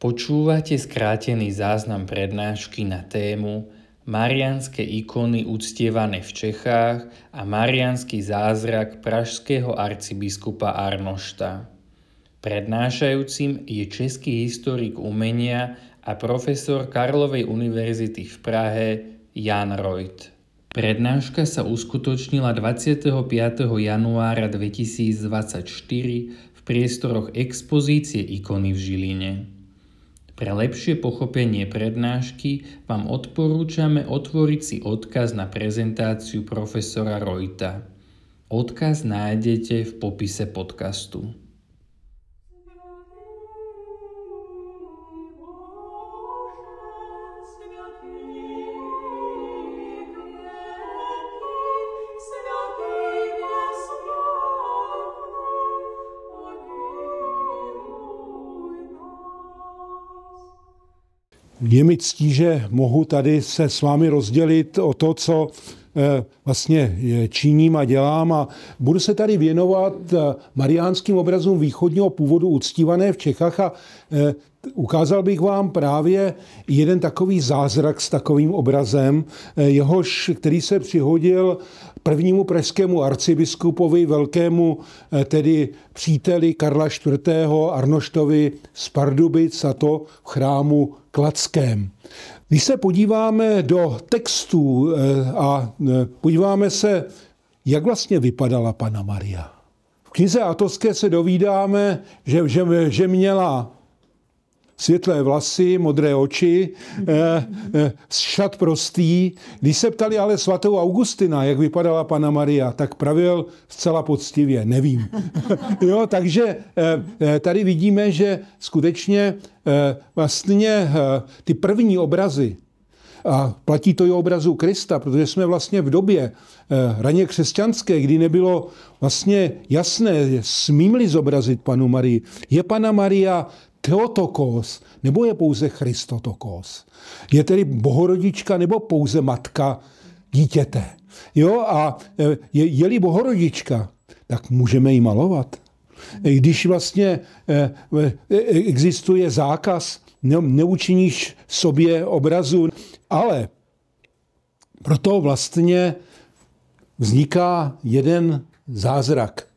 Počúvate skrátený záznam prednášky na tému Marianské ikony uctievané v Čechách a Marianský zázrak pražského arcibiskupa Arnošta. Prednášajúcim je český historik umenia a profesor Karlovej univerzity v Prahe Jan Reut. Prednáška sa uskutočnila 25. januára 2024 v priestoroch expozície ikony v Žiline. Pre lepšie pochopenie prednášky vám odporúčame otvoriť si odkaz na prezentáciu profesora Rojta. Odkaz nájdete v popise podcastu. Je mi ctí, že mohu tady se s vámi rozdělit o to, co eh, vlastně činím a dělám a budu se tady věnovat eh, mariánským obrazům východního původu uctívané v Čechách a eh, ukázal bych vám právě jeden takový zázrak s takovým obrazem, jehož, který se přihodil prvnímu pražskému arcibiskupovi, velkému tedy příteli Karla IV. Arnoštovi z Pardubic a to v chrámu Klackém. Když se podíváme do textů eh, a eh, podíváme se, jak vlastně vypadala Pana Maria. V knize Atoské se dovídáme, že, že, že měla světlé vlasy, modré oči, eh, eh, šat prostý. Když se ptali ale svatou Augustina, jak vypadala Pana Maria, tak pravil zcela poctivě, nevím. jo, takže eh, tady vidíme, že skutečně vlastně ty první obrazy, a platí to i obrazu Krista, protože jsme vlastně v době raně křesťanské, kdy nebylo vlastně jasné, smím-li zobrazit panu Marii. Je pana Maria Theotokos, nebo je pouze Christotokos? Je tedy bohorodička nebo pouze matka dítěte? Jo, a e, je, je-li bohorodička, tak můžeme ji malovat. Když vlastně e, e, existuje zákaz, neučiníš sobě obrazu, ale proto vlastně vzniká jeden zázrak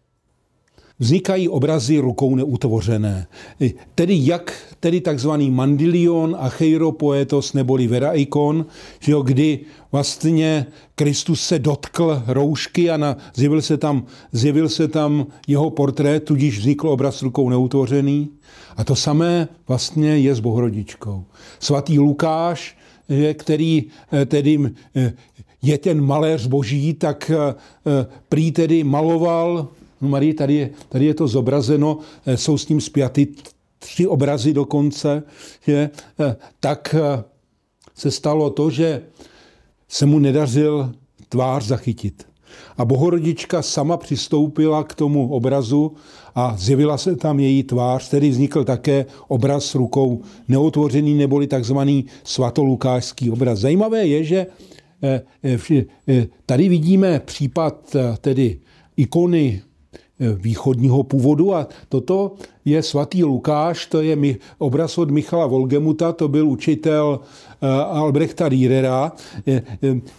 vznikají obrazy rukou neutvořené. Tedy jak tedy takzvaný mandilion a cheiropoetos neboli veraikon, že jo, kdy vlastně Kristus se dotkl roušky a na, zjevil, se tam, zjevil se tam jeho portrét, tudíž vznikl obraz rukou neutvořený. A to samé vlastně je s Bohorodičkou. Svatý Lukáš, který eh, tedy eh, je ten maléř boží, tak eh, prý tedy maloval No Marie, tady je, tady je to zobrazeno, eh, jsou s tím zpěty tři obrazy dokonce, že, eh, tak eh, se stalo to, že se mu nedařil tvář zachytit. A bohorodička sama přistoupila k tomu obrazu a zjevila se tam její tvář, tedy vznikl také obraz rukou neotvořený neboli takzvaný svatolukářský obraz. Zajímavé je, že tady vidíme případ tedy ikony východního původu a toto je svatý Lukáš, to je obraz od Michala Volgemuta, to byl učitel eh, Albrechta Dürera. Je,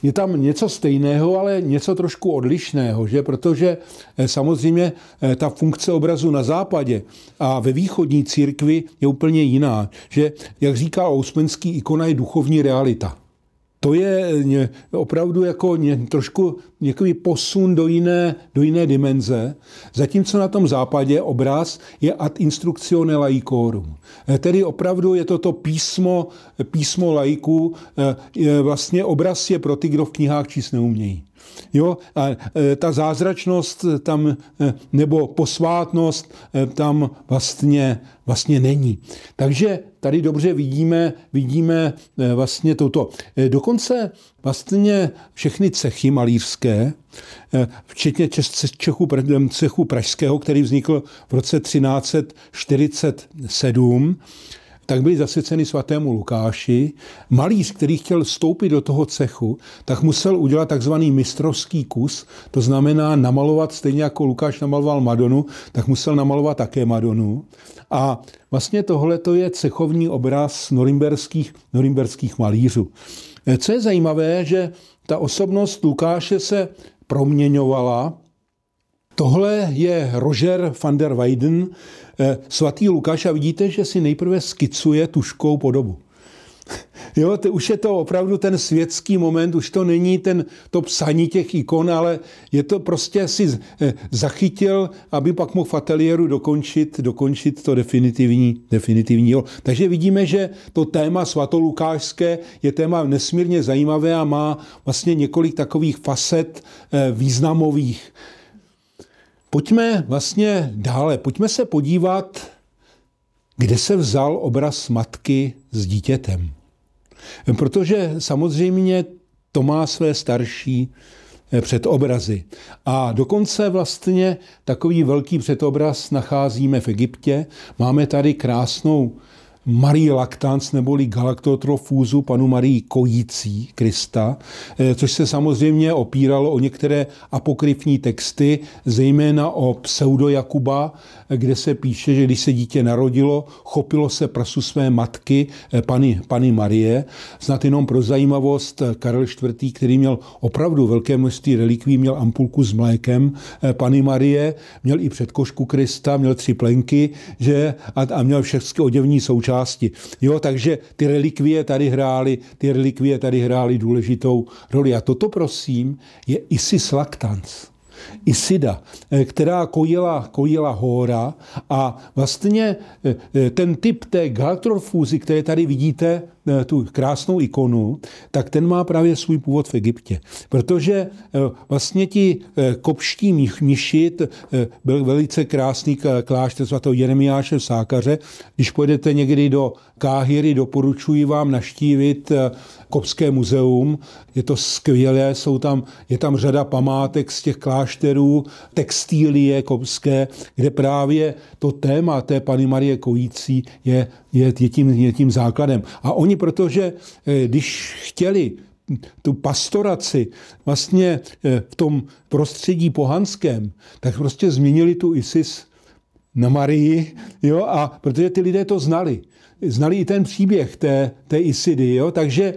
je tam něco stejného, ale něco trošku odlišného, že? protože eh, samozřejmě eh, ta funkce obrazu na západě a ve východní církvi je úplně jiná. Že, jak říká Ousmenský, ikona je duchovní realita to je eh, opravdu jako trošku nějaký posun do jiné, do jiné dimenze, zatímco na tom západě obraz je ad instructione laikorum. Eh, tedy opravdu je to to písmo, písmo laiků, eh, vlastně obraz je pro ty, kdo v knihách číst neumějí. Jo? A ta zázračnost tam, nebo posvátnost tam vlastně, vlastně není. Takže tady dobře vidíme, vidíme vlastně toto. Dokonce vlastně všechny cechy malířské, včetně Čechu, cechu pražského, který vznikl v roce 1347, tak byly zasvěceny svatému Lukáši. Malíř, který chtěl vstoupit do toho cechu, tak musel udělat takzvaný mistrovský kus, to znamená namalovat stejně jako Lukáš namaloval Madonu, tak musel namalovat také Madonu. A vlastně tohle to je cechovní obraz norimberských, norimberských malířů. Co je zajímavé, že ta osobnost Lukáše se proměňovala. Tohle je Roger van der Weyden, svatý Lukáš a vidíte, že si nejprve skicuje tuškou podobu. Jo, to, už je to opravdu ten světský moment, už to není ten, to psaní těch ikon, ale je to prostě si eh, zachytil, aby pak mohl v ateliéru dokončit, dokončit to definitivní, definitivní. Jo. Takže vidíme, že to téma svatolukášské je téma nesmírně zajímavé a má vlastně několik takových facet eh, významových. Pojďme vlastně dále, pojďme se podívat, kde se vzal obraz matky s dítětem. Protože samozřejmě to má své starší eh, předobrazy. A dokonce vlastně takový velký předobraz nacházíme v Egyptě. Máme tady krásnou Marii Lactans neboli galaktotrofúzu, panu Marii kojící Krista, eh, což se samozřejmě opíralo o některé apokryfní texty, zejména o pseudo Jakuba, kde se píše, že když se dítě narodilo, chopilo se prsu své matky, eh, pany, pany Marie. Snad jenom pro zajímavost, eh, Karel IV., který měl opravdu velké množství relikví, měl ampulku s mlékem pany Marie, měl i předkošku Krista, měl tři plenky že, a, a měl všechny oděvní součástky části. Jo, takže ty relikvie tady hrály, ty relikvie tady hrály důležitou roli. A toto, prosím, je Isis lactans. Isida, eh, která kojila, kojila hora a vlastně eh, eh, ten typ té galaktrofúzy, které tady vidíte, tu krásnou ikonu, tak ten má právě svůj původ v Egyptě. Protože vlastně ti kopští mniši, byl velice krásný klášter svatého Jeremiáše v Sákaře. Když pojedete někdy do Káhyry, doporučuji vám naštívit Kopské muzeum. Je to skvělé, jsou tam, je tam řada památek z těch klášterů, textílie kopské, kde právě to téma té Pany Marie Kojící je, je, je, tím, je tím základem. A oni, protože eh, když chtěli tu pastoraci vlastně eh, v tom prostředí pohanském, tak prostě změnili tu ISIS na Marii, jo, a protože ty lidé to znali. Znali i ten příběh té, té Isidy, jo, takže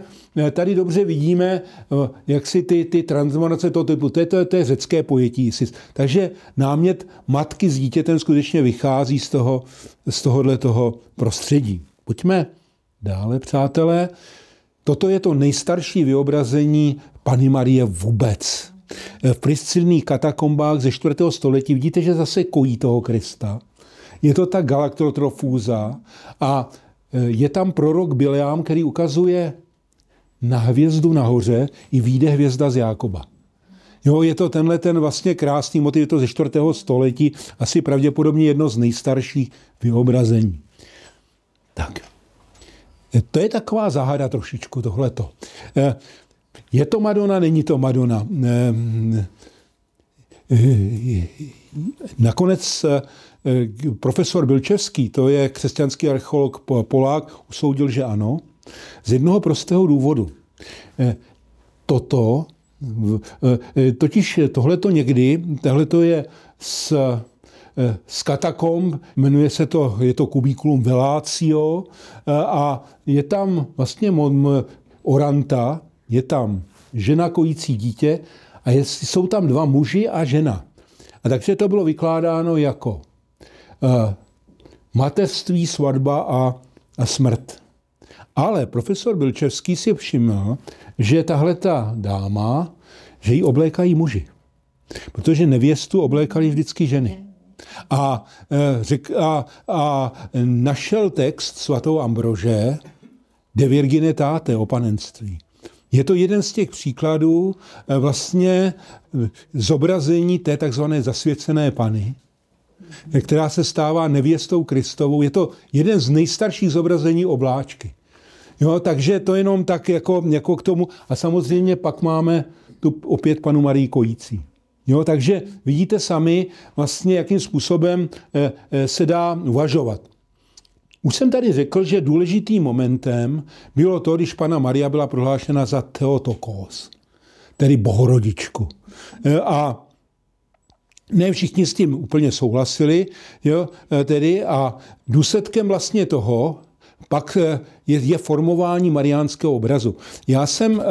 tady dobře vidíme, eh, jak si ty, ty transformace toho typu, to je, to, to je řecké pojetí. Takže námět matky s dítětem skutečně vychází z, toho, z tohohle toho prostředí. Pojďme dále, přátelé. Toto je to nejstarší vyobrazení Pany Marie vůbec. Eh, v priscilných katakombách ze 4. století vidíte, že zase kojí toho Krista. Je to ta galaktotrofúza a je tam prorok Bileám, který ukazuje na hvězdu nahoře i výjde hvězda z Jákoba. Jo, je to tenhle ten vlastně krásný motiv, je to ze 4. století, asi pravděpodobně jedno z nejstarších vyobrazení. Tak. To je taková záhada trošičku tohleto. Eh, je to Madonna, není to Madonna. Eh, nakonec profesor Bilčevský, to je křesťanský archeolog Polák, usoudil, že ano. Z jednoho prostého důvodu. Eh, toto, eh, eh, totiž tohleto někdy, tohleto je z, z katakomb, jmenuje se to, je to kubikulum Velácio a je tam vlastně oranta, je tam žena kojící dítě a je, jsou tam dva muži a žena. A takže to bylo vykládáno jako mateřství, svatba a, a smrt. Ale profesor Bilčevský si všiml, že tahle ta dáma, že ji oblékají muži. Protože nevěstu oblékali vždycky ženy. A, e, řek, a, a našel text svatou Ambrože de virginetate o panenství. Je to jeden z těch příkladů e, vlastně e, zobrazení té takzvané zasvěcené pany, která se stává nevěstou Kristovou. Je to jeden z nejstarších zobrazení obláčky. Jo, takže to jenom tak jako, jako k tomu. A samozřejmě pak máme tu opět panu Marii Kojící. Jo, takže vidíte sami vlastně, jakým způsobem eh, eh, se dá uvažovat. Už jsem tady řekl, že důležitým momentem bylo to, když pana Maria byla prohlášena za Theotokos, tedy bohorodičku. E, a ne všichni s tím úplně souhlasili, jo, tedy a důsledkem vlastně toho pak e, je, je formování mariánského obrazu. Já jsem,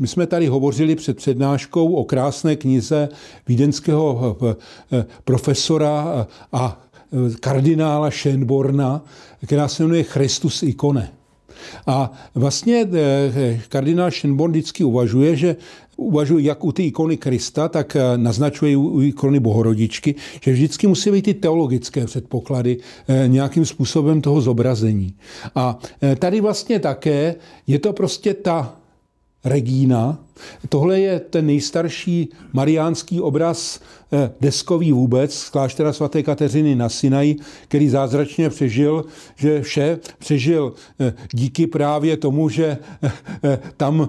my jsme tady hovořili před přednáškou o krásné knize vídeňského profesora a kardinála Schönborna, která se jmenuje Christus ikone. A vlastně eh, kardinál Schönborn vždycky uvažuje, že uvažuje jak u ty ikony Krista, tak eh, naznačuje u ikony Bohorodičky, že vždycky musí být ty teologické předpoklady eh, nějakým způsobem toho zobrazení. A tady vlastně také je to prostě ta Regína. Tohle je ten nejstarší mariánský obraz eh, deskový vůbec z kláštera svaté Kateřiny na Sinaji, který zázračně přežil, že vše přežil eh, díky právě tomu, že eh, tam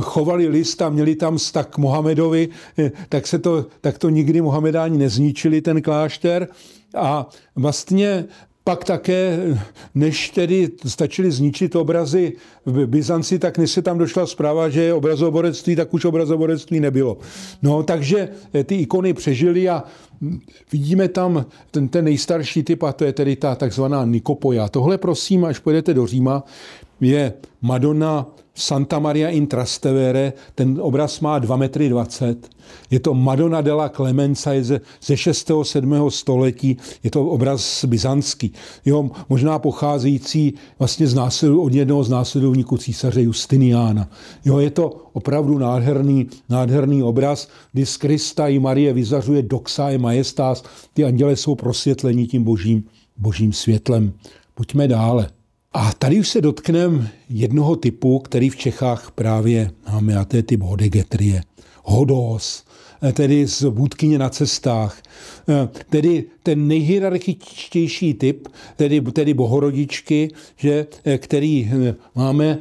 chovali list a měli tam stak Mohamedovi, tak, se to, tak to nikdy Mohamedáni nezničili, ten klášter. A vlastně pak také, než tedy stačili zničit obrazy v Byzanci, tak než se tam došla zpráva, že je obrazoborectví, tak už obrazoborectví nebylo. No, takže eh, ty ikony přežily a vidíme tam ten, ten nejstarší typ, a to je tedy ta takzvaná Nikopoja. Tohle, prosím, až pojedete do Říma, je Madonna Santa Maria in Trastevere, ten obraz má 2,20 metry. Je to Madonna della Clemenza, je ze, ze 6. 7. století, je to obraz byzantský. Jo, možná pocházející vlastně z následu, od jednoho z následovníků císaře Justiniána. Jo, je to opravdu nádherný, nádherný obraz, kdy z Krista i Marie vyzařuje doxa e majestas. Ty anděle jsou prosvětlení tím božím, božím světlem. Pojďme dále. A tady už se dotkneme jednoho typu, který v Čechách právě máme, a to je typ hodegetrie. Hodos, eh, tedy z vůdkyně na cestách. Eh, tedy ten nejhierarchičtější typ, tedy, tedy bohorodičky, že, eh, který máme,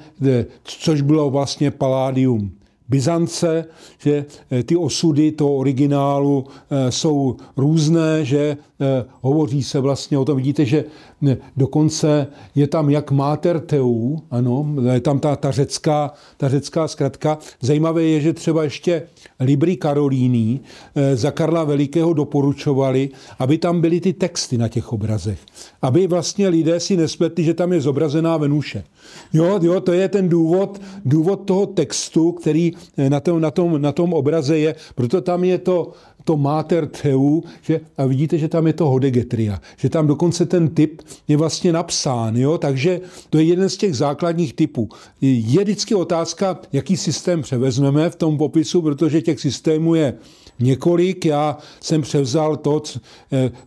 což bylo vlastně paládium Byzance, že ty osudy toho originálu jsou různé, že hovoří se vlastně o tom, vidíte, že dokonce je tam jak Mater Teu, ano, je tam ta, ta, řecká, ta řecká zkratka. Zajímavé je, že třeba ještě Libri Karolíní za Karla Velikého doporučovali, aby tam byly ty texty na těch obrazech. Aby vlastně lidé si nespletli, že tam je zobrazená Venuše. Jo, jo, to je ten důvod, důvod toho textu, který eh, na tom, na tom, na tom obraze je, proto tam je to, to mater teu, že, a vidíte, že tam je to hodegetria, že tam dokonce ten typ je vlastně napsán, jo, takže to je jeden z těch základních typů. Je vždycky otázka, jaký systém převezmeme v tom popisu, protože těch systémů je několik. Já jsem převzal to,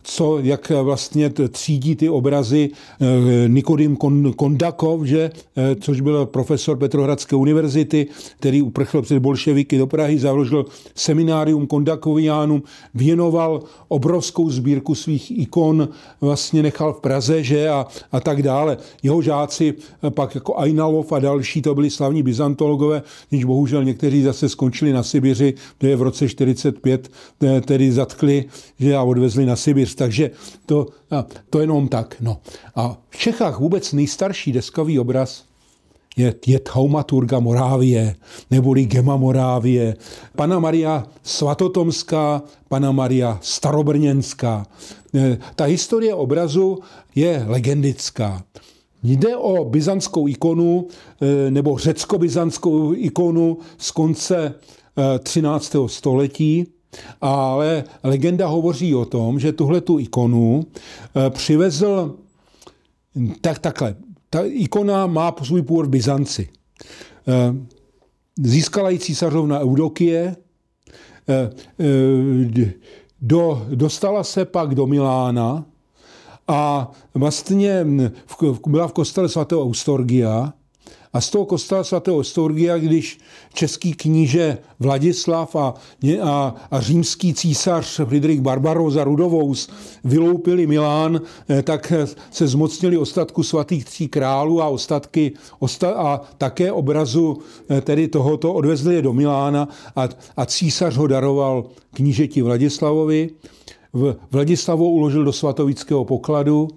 co, jak vlastně třídí ty obrazy eh, Nikodim Kondakov, že, eh, což byl profesor Petrohradské univerzity, který uprchl před bolševiky do Prahy, založil seminárium Kondakoviánům, věnoval obrovskou sbírku svých ikon, vlastně nechal v Praze, že a, a tak dále. Jeho žáci eh, pak jako Ainalov a další, to byli slavní byzantologové, když bohužel někteří zase skončili na Sibiři, to je v roce 45 zpět eh, tedy zatkli že a odvezli na Sibir. Takže to, to jenom tak. No. A v Čechách vůbec nejstarší deskový obraz je, je Taumaturga Morávie, neboli Gema Morávie, Pana Maria Svatotomská, Pana Maria Starobrněnská. Eh, ta historie obrazu je legendická. Jde o byzantskou ikonu eh, nebo řecko-byzantskou ikonu z konce 13. století, ale legenda hovoří o tom, že tuhle tu ikonu eh, přivezl tak takhle. Ta ikona má svůj původ v Byzanci. Eh, získala ji císařovna Eudokie, eh, do, dostala se pak do Milána a vlastně byla v kostele svatého Eustorgia a z toho kostela svatého Estorgia, když český kníže Vladislav a, a, a římský císař Friedrich Barbaroza Rudovous vyloupili Milán, eh, tak se zmocnili ostatku svatých tří králů a ostatky osta, a také obrazu eh, tedy tohoto odvezli je do Milána a, a císař ho daroval knížeti Vladislavovi. Vladislavo uložil do svatovického pokladu.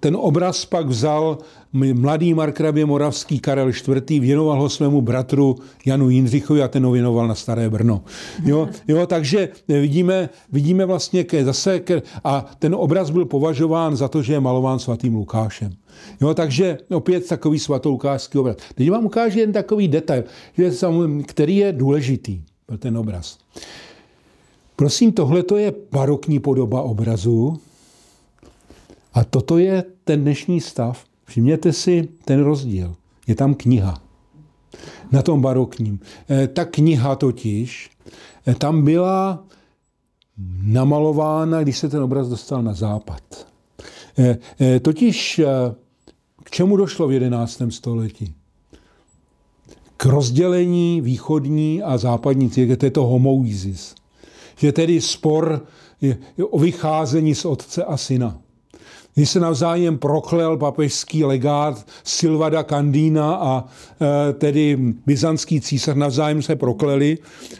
Ten obraz pak vzal mladý markrabě moravský Karel IV. věnoval ho svému bratru Janu Jindřichovi a ten ho věnoval na Staré Brno. Jo, jo, takže vidíme, vidíme vlastně ke, zase, ke, a ten obraz byl považován za to, že je malován svatým Lukášem. Jo, takže opět takový svatoukářský obraz. Teď vám ukážu jen takový detail, který je důležitý pro ten obraz. Prosím, tohle je barokní podoba obrazu a toto je ten dnešní stav. Všimněte si ten rozdíl. Je tam kniha. Na tom barokním. Eh, ta kniha totiž, eh, tam byla namalována, když se ten obraz dostal na západ. Eh, totiž k čemu došlo v 11. století? K rozdělení východní a západní církve, to je to homoizis. Že tedy spor o vycházení z otce a syna kdy se navzájem proklel papežský legát Silvada Candína a e, tedy byzantský císař navzájem se prokleli.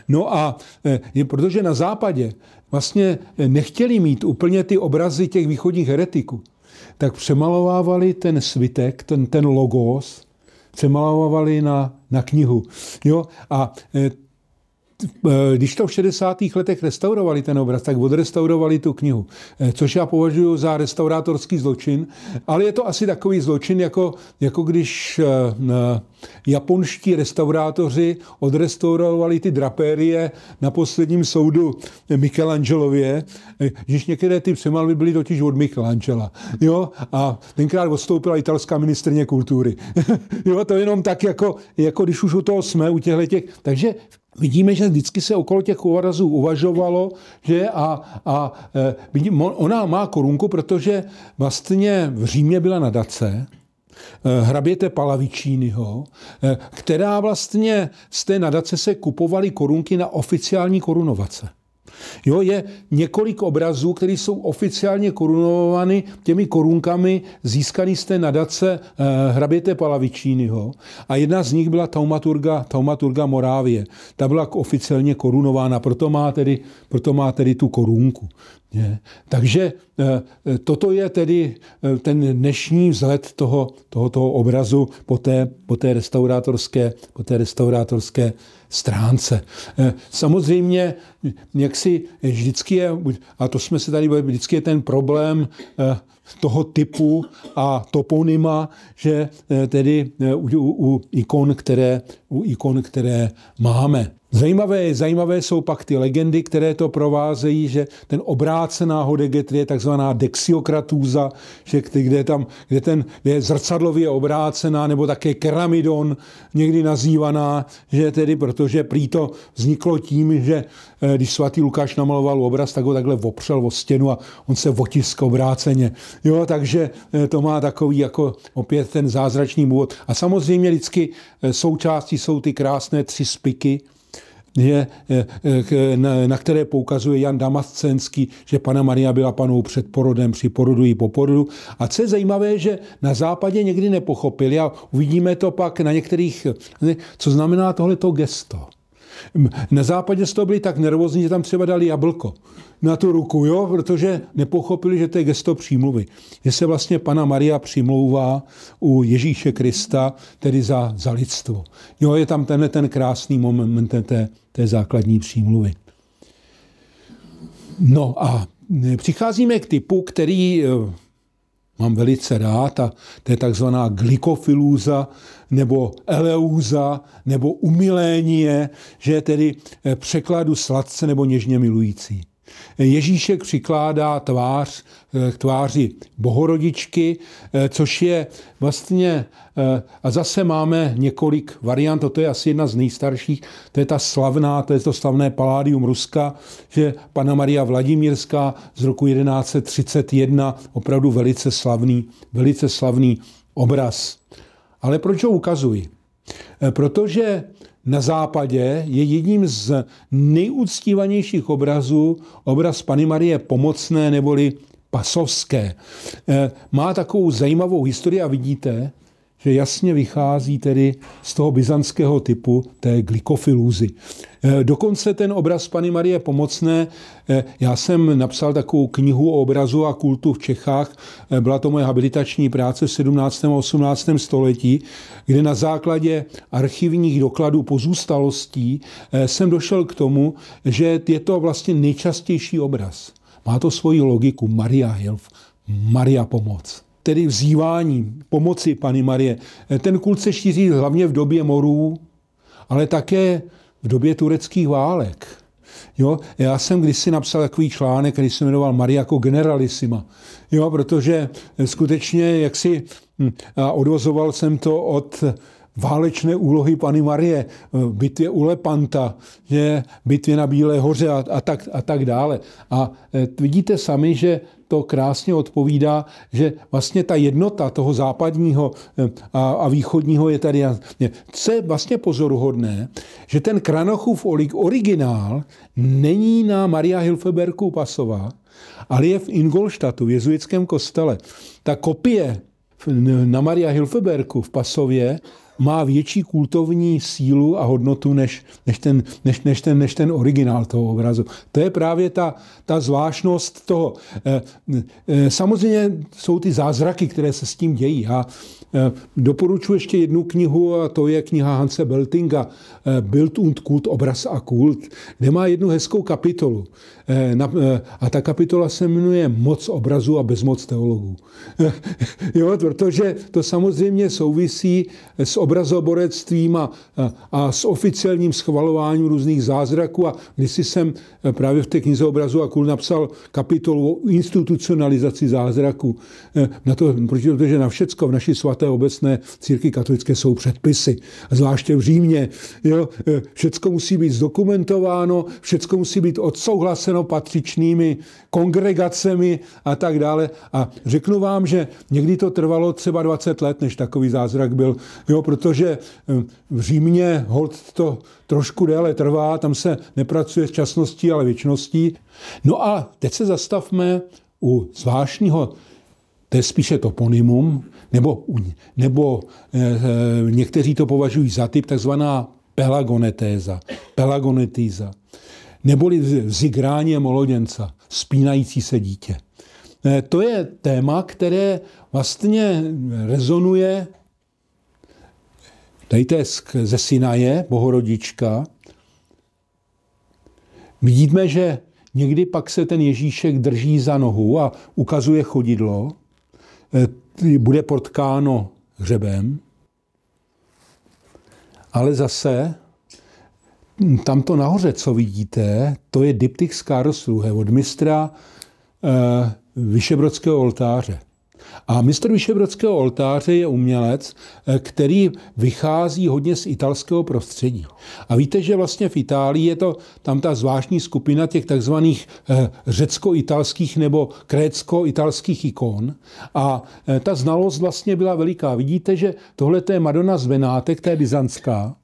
No a e, protože na západě vlastně nechtěli mít úplně ty obrazy těch východních heretiků, tak přemalovávali ten svitek, ten, ten logos, přemalovávali na, na knihu. Jo? A e, když to v 60. letech restaurovali ten obraz, tak odrestaurovali tu knihu, eh, což já považuji za restaurátorský zločin, ale je to asi takový zločin, jako, jako když eh, japonští restaurátoři odrestaurovali ty drapérie na posledním soudu Michelangelově, když některé ty přemalby byly totiž od Michelangela. Jo? A tenkrát odstoupila italská ministrně kultury. jo, to jenom tak, jako, jako když už u toho jsme, u těchto těch. Takže vidíme, že vždycky se okolo těch obrazů uvažovalo, že a, a e, ona má korunku, protože vlastně v Římě byla nadace, e, hraběte Palavičínyho, e, která vlastně z té nadace se kupovaly korunky na oficiální korunovace. Jo, je několik obrazů, které jsou oficiálně korunovány těmi korunkami získaný z té nadace eh, hraběte Palavičínyho. A jedna z nich byla taumaturga, taumaturga Morávie. Ta byla oficiálně korunována, proto má tedy, proto má tedy tu korunku. Je. Takže eh, toto je tedy eh, ten dnešní vzhled toho, tohoto obrazu po té, po té restaurátorské, po té restaurátorské stránce. Eh, samozřejmě, jak si vždycky je, a to jsme se tady bavili, vždycky je ten problém toho typu a toponyma, že tedy u, u, u ikon, které, u ikon, které máme. Zajímavé, zajímavé jsou pak ty legendy, které to provázejí, že ten obrácená hodegetry je takzvaná dexiokratúza, že kde, tam, kde, ten, kde je zrcadlově obrácená, nebo také keramidon někdy nazývaná, že tedy, protože prý to vzniklo tím, že když svatý Lukáš namaloval obraz, tak ho takhle opřel o stěnu a on se otisk obráceně. Jo, takže eh, to má takový jako opět ten zázračný důvod. A samozřejmě vždycky eh, součástí jsou ty krásné tři spiky, je, eh, na, na které poukazuje Jan Damascenský, že Pana Maria byla panou před porodem, při porodu i po porodu. A co je zajímavé, že na západě někdy nepochopili a uvidíme to pak na některých, co znamená tohleto gesto. Na západě z toho byli tak nervózní, že tam třeba dali jablko na tu ruku, jo? protože nepochopili, že to je gesto přímluvy. Že se vlastně Pana Maria přimlouvá u Ježíše Krista, tedy za, za lidstvo. Jo, je tam tenhle ten krásný moment té, té základní přímluvy. No a přicházíme k typu, který eh, mám velice rád a to je takzvaná glykofilúza nebo eleúza nebo umilénie, že je tedy eh, překladu sladce nebo něžně milující. Ježíšek přikládá tvář k eh, tváři bohorodičky, eh, což je vlastně, eh, a zase máme několik variant, to je asi jedna z nejstarších, to je ta slavná, to je to slavné Paládium Ruska, že Pana Maria Vladimírská z roku 1131, opravdu velice slavný, velice slavný obraz. Ale proč ho ukazuji? Protože na západě je jedním z nejúctívanějších obrazů obraz Pany Marie Pomocné neboli Pasovské. Eh, má takovou zajímavou historii a vidíte, že jasně vychází tedy z toho byzantského typu té glykofilúzy. Eh, dokonce ten obraz Pany Marie Pomocné, eh, já jsem napsal takovou knihu o obrazu a kultu v Čechách, eh, byla to moje habilitační práce v 17. a 18. století, kde na základě archivních dokladů pozůstalostí jsem došel k tomu, že je to vlastně nejčastější obraz. Má to svoji logiku. Maria Hilf, Maria pomoc tedy vzývání pomoci Pany Marie. Ten kult se šíří hlavně v době morů, ale také v době tureckých válek. Jo, já jsem kdysi napsal takový článek, který se jmenoval Maria jako generalissima. Jo, protože skutečně jaksi hm, a odvozoval jsem to od válečné úlohy Pany Marie, bitvě u Lepanta, že bitvě na Bílé hoře a, a, tak, a tak dále. A e, vidíte sami, že to krásně odpovídá, že vlastně ta jednota toho západního eh, a, a východního je tady. Co je vlastně pozoruhodné, že ten Kranochův originál není na Maria Hilfeberku Pasová, ale je v Ingolštatu, v jezuitském kostele. Ta kopie na Maria Hilfeberku v Pasově má větší kultovní sílu a hodnotu než, než, ten, než, než, ten, než ten originál toho obrazu. To je právě ta, ta zvláštnost toho. Eh, eh, samozřejmě jsou ty zázraky, které se s tím dějí. Eh, doporučuji ještě jednu knihu a to je kniha Hanse Beltinga eh, Bild und Kult, obraz a kult, kde má jednu hezkou kapitolu. Eh, a ta kapitola se jmenuje Moc obrazu a bezmoc teologů. jo, protože to samozřejmě souvisí s obrazoborectvím a, a s oficiálním schvalováním různých zázraků. A když jsem právě v té knize obrazu a kult napsal kapitolu o institucionalizaci zázraků. Na to, protože na všecko v naší svaté svaté obecné církvi katolické jsou předpisy, zvláště v Římě. Jo, e, všecko musí být zdokumentováno, všecko musí být odsouhlaseno patřičnými kongregacemi a tak dále. A řeknu vám, že někdy to trvalo třeba 20 let, než takový zázrak byl, jo, protože e, v Římě hold to trošku déle trvá, tam se nepracuje s časností, ale věčností. No a teď se zastavme u zvláštního to je spíše toponymum, nebo, nebo e, někteří to považují za typ takzvaná pelagonetéza, pelagonetíza, neboli vzigráně moloděnca, spínající se dítě. E, to je téma, které vlastně rezonuje tady to je ze Sinaje, bohorodička. Vidíme, že někdy pak se ten Ježíšek drží za nohu a ukazuje chodidlo, bude potkáno hřebem, ale zase hm, tamto nahoře, co vidíte, to je diptych z Karlsruhe od mistra e, Vyšebrodského oltáře. A mistr Vyšebrodského oltáře je umělec, eh, který vychází hodně z italského prostředí. A víte, že vlastně v Itálii je to tam ta zvláštní skupina těch takzvaných eh, řecko-italských nebo krécko-italských ikon. A eh, ta znalost vlastně byla veliká. Vidíte, že tohle je Madonna z Benátek, ta je byzantská.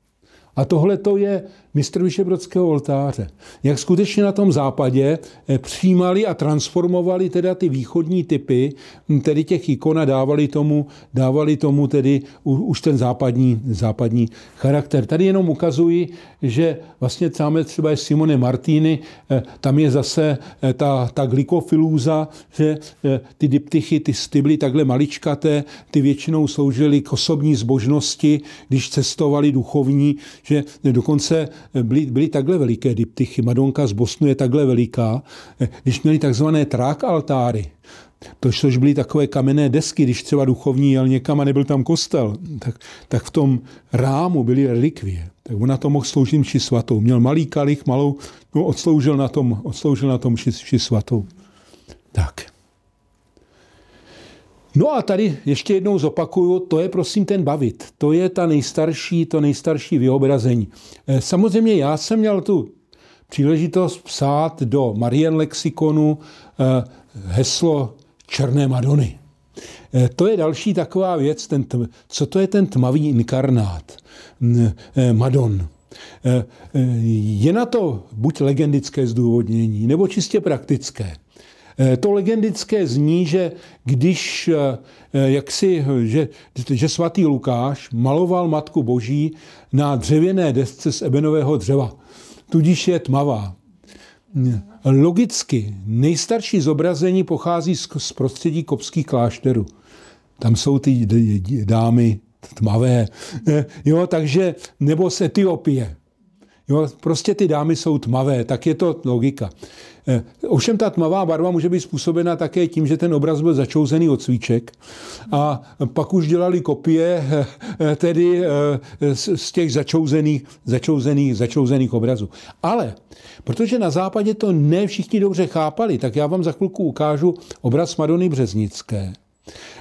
A tohle to je mistr Vyšebrodského oltáře. Jak skutečně na tom západě eh, přijímali a transformovali teda ty východní typy, hm, tedy těch ikon a dávali tomu, dávali tomu tedy už ten západní, západní charakter. Tady jenom ukazuji, že vlastně máme třeba Simone Martini, eh, tam je zase eh, ta, ta glikofilúza, že ty diptychy, ty stybly takhle maličkaté, ty většinou sloužily k osobní zbožnosti, když cestovali duchovní, že dokonce byly, byly takhle veliké diptychy. Madonka z Bosnu je takhle veliká. Když měli takzvané trák altáry, to, což byly takové kamenné desky, když třeba duchovní jel někam a nebyl tam kostel, tak, tak v tom rámu byly relikvie. Tak on na to mohl sloužit mši svatou. Měl malý kalich, malou, no, odsloužil na tom, odsloužil na tom mši, mši svatou. Tak. No a tady ještě jednou zopakuju, to je prosím ten bavit. To je ta nejstarší, to nejstarší vyobrazení. Eh, samozřejmě já jsem měl tu příležitost psát do Marien Lexikonu eh, heslo Černé Madony. Eh, to je další taková věc, ten, co to je ten tmavý inkarnát, Madon. Je na to buď legendické zdůvodnění, nebo čistě praktické. To legendické zní, že když jak si, že, že svatý Lukáš maloval Matku Boží na dřevěné desce z ebenového dřeva, tudíž je tmavá. Logicky nejstarší zobrazení pochází z prostředí kopských klášterů. Tam jsou ty dámy tmavé. Jo, takže, nebo z Etiopie. Jo, prostě ty dámy jsou tmavé, tak je to logika. Eh, ovšem ta tmavá barva může být způsobena také tím, že ten obraz byl začouzený od svíček a pak už dělali kopie eh, tedy eh, z těch začouzených, začouzených, začouzených obrazů. Ale protože na západě to ne všichni dobře chápali, tak já vám za chvilku ukážu obraz Madony Březnické,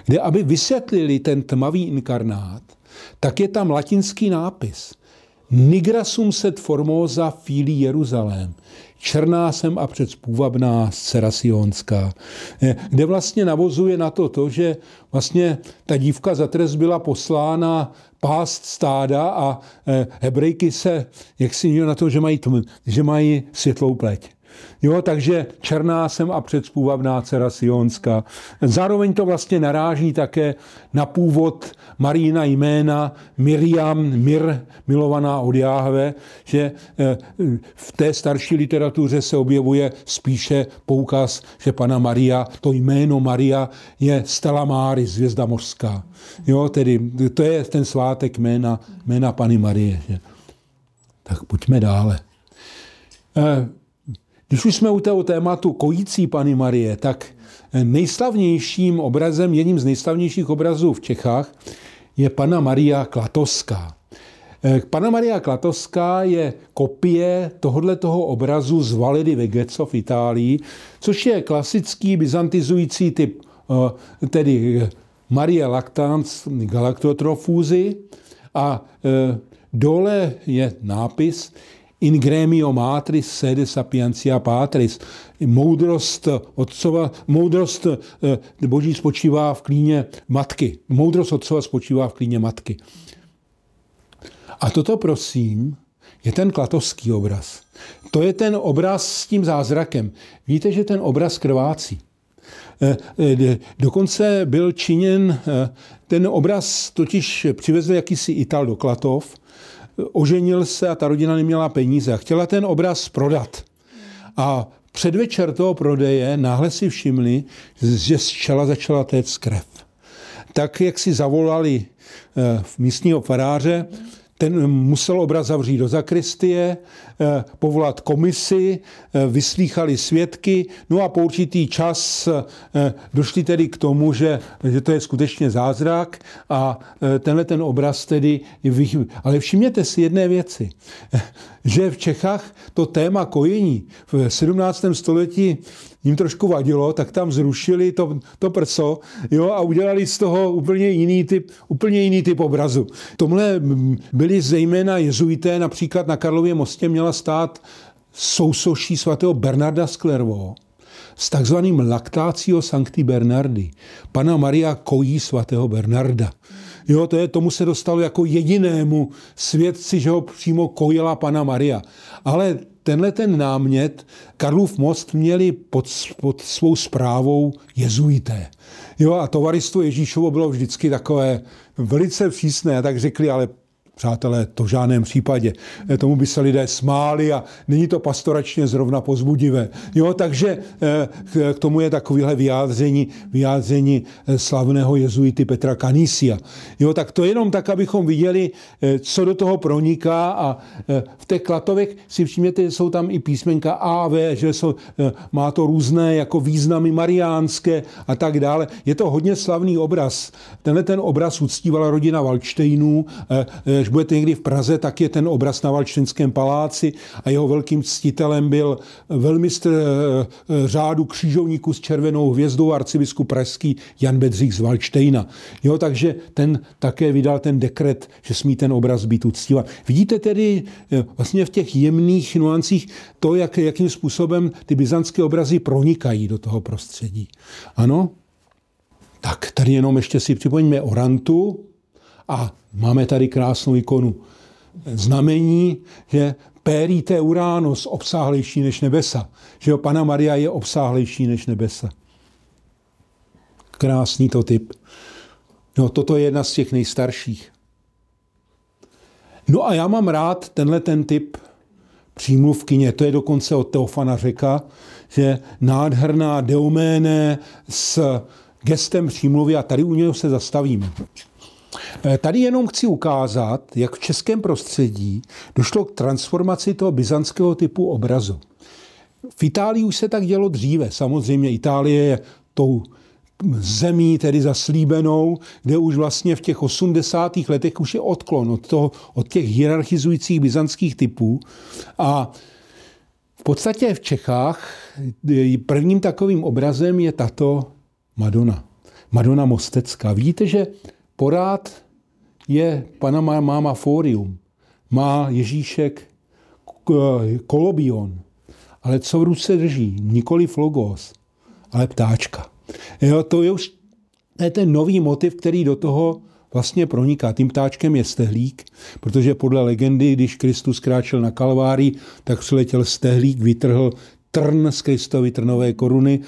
kde aby vysvětlili ten tmavý inkarnát, tak je tam latinský nápis – Nigrasum set formosa fili Jeruzalém. Černá jsem a předspůvabná dcera Sionská, eh, kde vlastně navozuje na to to, že vlastně ta dívka za trest byla poslána pást stáda a eh, hebrejky se, jak si na to, že mají, tm, že mají světlou pleť. Jo, takže černá jsem a předspůvabná dcera Sionská. Zároveň to vlastně naráží také na původ Marína jména Miriam, Mir, milovaná od Jáhve, že eh, v té starší literatuře se objevuje spíše poukaz, že pana Maria, to jméno Maria je Stella Maris, zvězda mořská. Jo, tedy to je ten svátek jména, jména Pany Marie. Že? Tak pojďme dále. Eh, když už jsme u toho tématu kojící Pany Marie, tak nejslavnějším obrazem, jedním z nejslavnějších obrazů v Čechách je Pana Maria Klatoská. Pana Maria Klatoská je kopie tohoto obrazu z Validy Vegeco v Itálii, což je klasický byzantizující typ, eh, tedy Maria lactans galactotrofuzy a eh, dole je nápis in gremio matris sede sapientia patris. Moudrost otcova, moudrost eh, boží spočívá v klíně matky. Moudrost otcova spočívá v klíně matky. A toto, prosím, je ten klatovský obraz. To je ten obraz s tím zázrakem. Víte, že ten obraz krvácí. Eh, eh, dokonce byl činěn, ten obraz totiž přivezl jakýsi Ital do Klatov oženil se a ta rodina neměla peníze a chtěla ten obraz prodat. A předvečer toho prodeje náhle si všimli, že z čela začala téct krev. Tak, jak si zavolali eh, místního faráře, ten musel obraz zavřít do zakristie, eh, povolat komisi, eh, vyslýchali svědky, no a po určitý čas eh, došli tedy k tomu, že, že to je skutečně zázrak a tenhle ten obraz tedy, ale všimněte si jedné věci, že v Čechách to téma kojení v 17. století jim trošku vadilo, tak tam zrušili to, to prso jo, a udělali z toho úplně jiný typ, úplně jiný typ obrazu. Tomhle byli zejména jezuité, například na Karlově mostě měla stát sousoší svatého Bernarda Sklervo s takzvaným Lactatio Sancti Bernardi. Pana Maria kojí svatého Bernarda. Jo, to je, tomu se dostalo jako jedinému svědci, že ho přímo kojila pana Maria. Ale tenhle ten námět Karlův most měli pod, pod svou zprávou jezuité. Jo, a tovaristvo Ježíšovo bylo vždycky takové velice přísné, tak řekli, ale Přátelé, to v žádném případě. Eh, tomu by se lidé smáli a není to pastoračně zrovna pozbudivé. Jo, takže eh, k tomu je takovéhle vyjádření, vyjádření eh, slavného jezuity Petra Canisia. Jo, tak to jenom tak, abychom viděli, co do toho proniká a v těch klatovech si všimněte, že jsou tam i písmenka A, V, že jsou, má to různé jako významy mariánské a tak dále. Je to hodně slavný obraz. Tenhle ten obraz uctívala rodina Valčtejnů, Až budete někdy v Praze, tak je ten obraz na Valčtenském paláci a jeho velkým ctitelem byl velmistr eh, eh, řádu křížovníků s červenou hvězdou arcibiskup pražský Jan Bedřich z Valčtejna. Jo, takže ten také vydal ten dekret, že smí ten obraz být uctívat. Vidíte tedy eh, vlastně v těch jemných nuancích to, jak, jakým způsobem ty byzantské obrazy pronikají do toho prostředí. Ano? Tak tady jenom ještě si připomeňme Orantu, a máme tady krásnou ikonu znamení, že Périte Uranus obsáhlejší než nebesa. Že jo, Pana Maria je obsáhlejší než nebesa. Krásný to typ. No, toto je jedna z těch nejstarších. No a já mám rád tenhle ten typ přímluvkyně, to je dokonce od Teofana Řeka, že nádherná deuméne s gestem přímluvy a tady u něho se zastavíme. Eh, tady jenom chci ukázat, jak v českém prostředí došlo k transformaci toho byzantského typu obrazu. V Itálii už se tak dělo dříve. Samozřejmě Itálie je tou zemí, tedy zaslíbenou, kde už vlastně v těch 80. letech už je odklon od, toho, od těch hierarchizujících byzantských typů. A v podstatě v Čechách prvním takovým obrazem je tato Madonna. Madonna Mostecká. Vidíte, že porád je Pana Máma Forium. Má Ježíšek kolobion. Ale co v ruce drží? Nikoli logos, ale ptáčka. Jo, to je už to je ten nový motiv, který do toho vlastně proniká. Tím ptáčkem je stehlík, protože podle legendy, když Kristus kráčel na Kalvárii, tak přiletěl stehlík, vytrhl trn z Kristovy trnové koruny,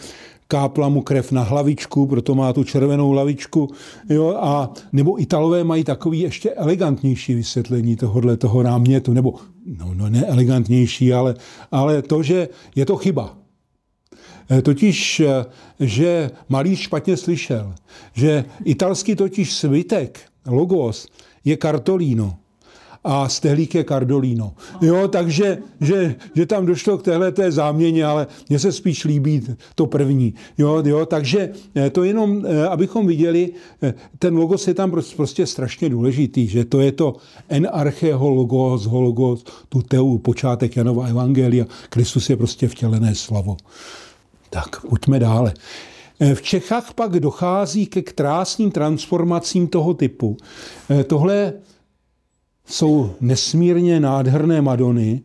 kápla mu krev na hlavičku, proto má tu červenou hlavičku. Jo, a, nebo Italové mají takový ještě elegantnější vysvětlení tohohle toho námětu, nebo no, no ne elegantnější, ale, ale to, že je to chyba. E, totiž, e, že malý špatně slyšel, že italský totiž svitek, logos, je kartolíno a stehlík je Cardolino. Jo, takže že, že tam došlo k téhle té záměně, ale mně se spíš líbí to první. Jo, jo, takže eh, to jenom, eh, abychom viděli, eh, ten logos je tam prostě strašně důležitý, že to je to enarcheho logos, logos, tu teu, počátek Janova Evangelia. Kristus je prostě vtělené slovo. Tak, pojďme dále. V Čechách pak dochází ke krásným transformacím toho typu. Tohle jsou nesmírně nádherné Madony.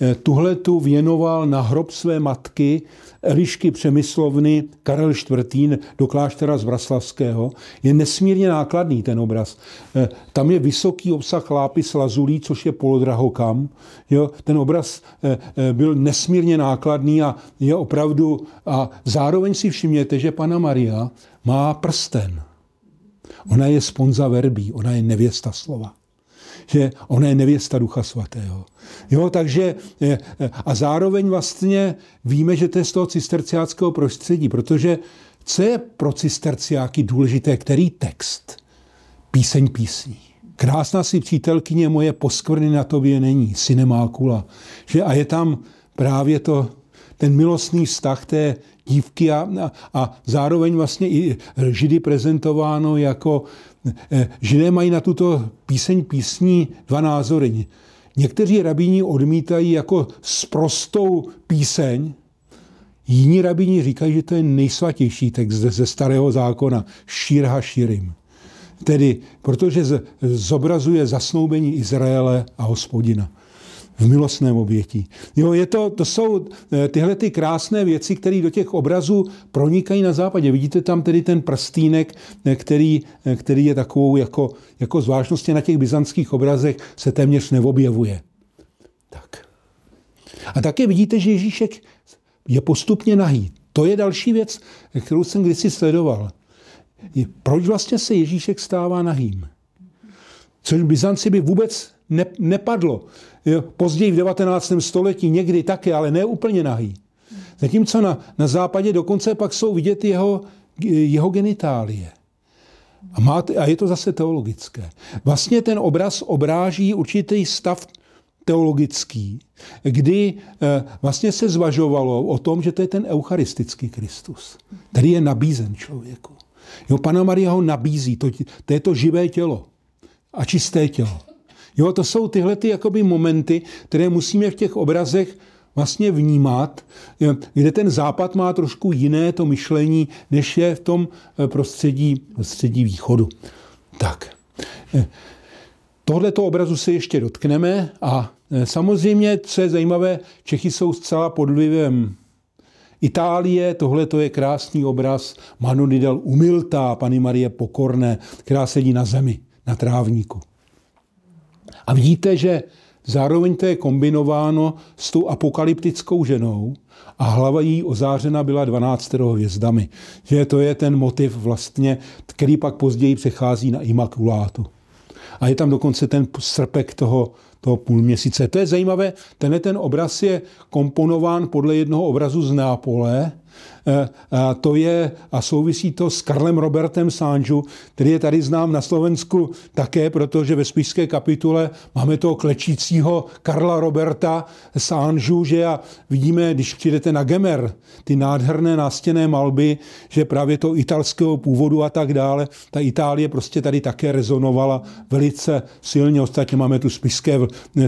Eh, tuhle tu věnoval na hrob své matky Elišky Přemyslovny Karel IV. do kláštera z Vraslavského. Je nesmírně nákladný ten obraz. Eh, tam je vysoký obsah lápis lazulí, což je polodrahokam. Jo, ten obraz eh, byl nesmírně nákladný a je opravdu... A zároveň si všimněte, že pana Maria má prsten. Ona je sponza verbí, ona je nevěsta slova že ona je nevěsta Ducha Svatého. Jo, takže eh, a zároveň vlastně víme, že to je z toho cisterciáckého prostředí, protože co je pro cisterciáky důležité, který text? Píseň písní. Krásná si přítelkyně moje poskvrny na tobě není, synemákula. Že a je tam právě to, ten milostný vztah té dívky a, a, a zároveň vlastně i Židy prezentováno jako Eh, židé mají na tuto píseň písní dva názory. Někteří rabíni odmítají jako sprostou píseň, jiní rabíni říkají, že to je nejsvatější text ze starého zákona, Šírha Šírim. Tedy, protože zobrazuje zasnoubení Izraele a hospodina v milostném obětí. Jo, je to, to jsou eh, tyhle ty krásné věci, které do těch obrazů pronikají na západě. Vidíte tam tedy ten prstýnek, eh, který, eh, který je takovou jako, jako zvláštností na těch byzantských obrazech se téměř neobjevuje. Tak. A také vidíte, že Ježíšek je postupně nahý. To je další věc, kterou jsem kdysi sledoval. Proč vlastně se Ježíšek stává nahým? Což Byzanci by vůbec ne, nepadlo. Později v 19. století někdy taky, ale ne úplně nahý. Zatímco na, na západě dokonce pak jsou vidět jeho, jeho genitálie. A, má, a je to zase teologické. Vlastně ten obraz obráží určitý stav teologický, kdy eh, vlastně se zvažovalo o tom, že to je ten eucharistický Kristus, který je nabízen člověku. Jo, Pana Maria ho nabízí, to, to je to živé tělo a čisté tělo. Jo, to jsou tyhle ty jakoby momenty, které musíme v těch obrazech vlastně vnímat, kde ten západ má trošku jiné to myšlení, než je v tom eh, prostředí, prostředí východu. Tak. Eh, tohleto obrazu se ještě dotkneme a eh, samozřejmě, co je zajímavé, Čechy jsou zcela pod vlivem Itálie, tohle to je krásný obraz Manonidel umiltá, Pany Marie Pokorné, která sedí na zemi, na trávníku. A vidíte, že zároveň to je kombinováno s tou apokalyptickou ženou a hlava jí ozářena byla 12 hvězdami. Že to je ten motiv vlastně, který pak později přechází na imakulátu. A je tam dokonce ten srpek toho, toho půlměsíce. To je zajímavé, tenhle ten obraz je komponován podle jednoho obrazu z Nápole, Eh, a to je, a souvisí to s Karlem Robertem Sanžu, který je tady znám na Slovensku také, protože ve spišské kapitule máme toho klečícího Karla Roberta Sanžu, že a vidíme, když přijdete na Gemer, ty nádherné nástěné malby, že právě to italského původu a tak dále, ta Itálie prostě tady také rezonovala velice silně. Ostatně máme tu spiské,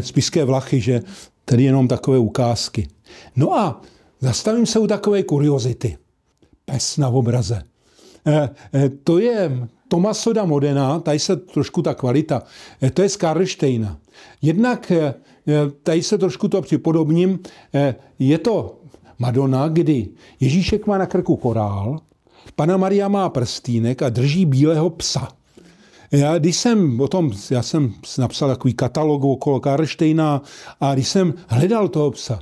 spiské vlachy, že tady jenom takové ukázky. No a Zastavím se u takové kuriozity. Pes na obraze. E, e, to je Tomaso da Modena, tady se trošku ta kvalita, e, to je z Karlštejna. Jednak tady se trošku to připodobním, je to Madonna, kdy Ježíšek má na krku korál, Pana Maria má prstýnek a drží bílého psa. Já, když jsem o tom, já jsem napsal takový katalog okolo Karlštejna a když jsem hledal toho psa,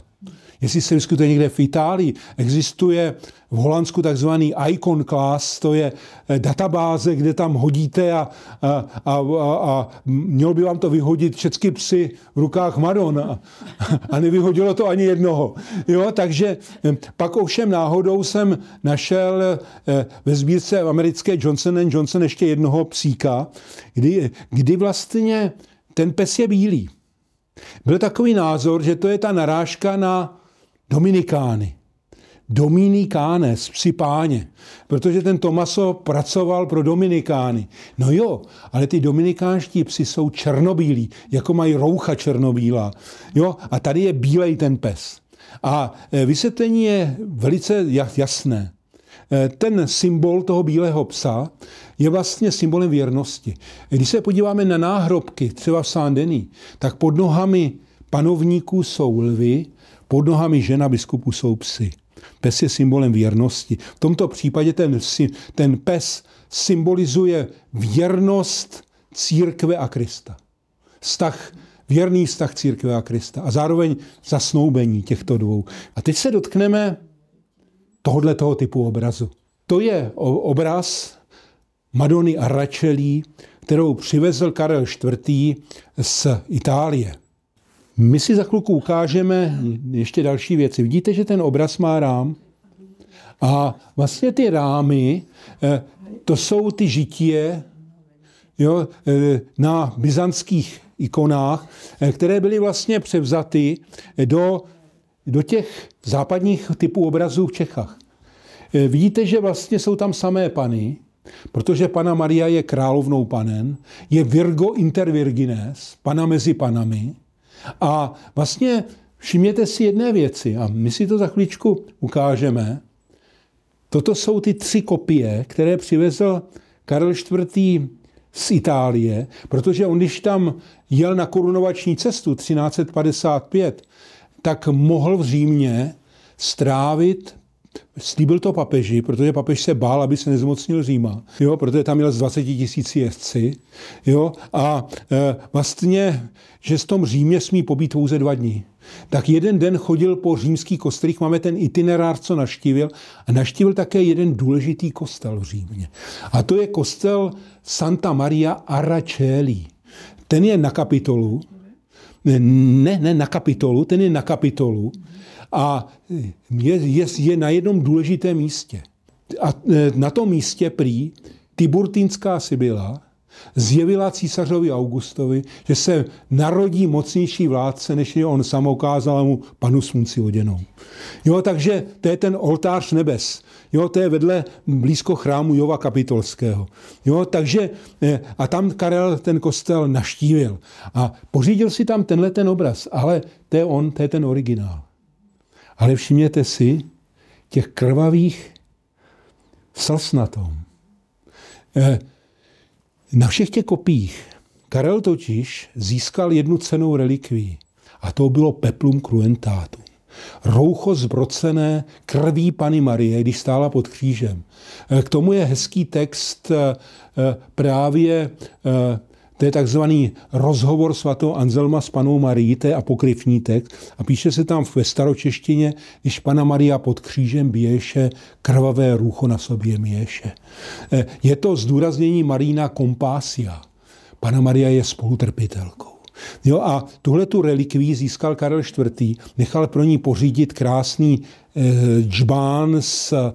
jestli se vyskytuje někde v Itálii. Existuje v Holandsku takzvaný Icon Class, to je eh, databáze, kde tam hodíte a, a, a, a, a mělo by vám to vyhodit všechny psy v rukách Madonna. A nevyhodilo to ani jednoho. Jo, takže eh, pak ovšem náhodou jsem našel eh, ve sbírce americké Johnson Johnson ještě jednoho psíka, kdy, kdy vlastně ten pes je bílý. Byl takový názor, že to je ta narážka na Dominikány. Dominikánes, psi páně, protože ten Tomaso pracoval pro Dominikány. No jo, ale ty dominikánští psi jsou černobílí, jako mají roucha černobílá. Jo, a tady je bílej ten pes. A e, vysvětlení je velice jasné. E, ten symbol toho bílého psa je vlastně symbolem věrnosti. Když se podíváme na náhrobky, třeba v Saint-Denis, tak pod nohami panovníků jsou lvy pod nohami žena biskupu jsou psy. Pes je symbolem věrnosti. V tomto případě ten, ten pes symbolizuje věrnost církve a Krista. Vztah, věrný vztah církve a Krista. A zároveň zasnoubení těchto dvou. A teď se dotkneme tohoto toho typu obrazu. To je obraz Madony Araceli, kterou přivezl Karel IV. z Itálie. My si za chvilku ukážeme ještě další věci. Vidíte, že ten obraz má rám? A vlastně ty rámy, eh, to jsou ty žitie jo, eh, na byzantských ikonách, eh, které byly vlastně převzaty do, do těch západních typů obrazů v Čechách. Vidíte, že vlastně jsou tam samé pany, protože pana Maria je královnou panen, je Virgo inter virgines, pana mezi panami, a vlastně všimněte si jedné věci, a my si to za chvíličku ukážeme. Toto jsou ty tři kopie, které přivezl Karel IV. z Itálie, protože on, když tam jel na korunovační cestu 1355, tak mohl v Římě strávit Slíbil to papeži, protože papež se bál, aby se nezmocnil Říma, jo, protože tam měl z 20 tisíc jezdci. Jo, a e, vlastně, že v tom Římě smí pobít pouze dva dní. Tak jeden den chodil po římských kostelích, máme ten itinerár, co naštívil, a naštívil také jeden důležitý kostel v Římě. A to je kostel Santa Maria Araceli. Ten je na kapitolu, ne, ne na kapitolu, ten je na kapitolu, a je, je, je na jednom důležitém místě. A e, na tom místě prý Tiburtinská Sibyla zjevila císařovi Augustovi, že se narodí mocnější vládce, než je on mu panu slunci oděnou. Jo, takže to je ten oltář nebes. Jo, to je vedle blízko chrámu Jova Kapitolského. Jo, takže e, a tam Karel ten kostel naštívil a pořídil si tam tenhle ten obraz, ale to je on, to je ten originál. Ale všimněte si těch krvavých slz na tom. Eh, na všech těch kopích Karel totiž získal jednu cenou relikví a to bylo peplum cruentatum. Roucho zbrocené krví Pany Marie, když stála pod křížem. Eh, k tomu je hezký text eh, právě to je takzvaný rozhovor svatého Anzelma s panou Marií, to je apokryfní text a píše se tam ve staročeštině, když pana Maria pod křížem běše, krvavé růcho na sobě měše. Eh, je to zdůraznění Marína kompásia. Pana Maria je spolutrpitelkou. Jo, a tuhle tu relikví získal Karel IV. Nechal pro ní pořídit krásný eh, džbán s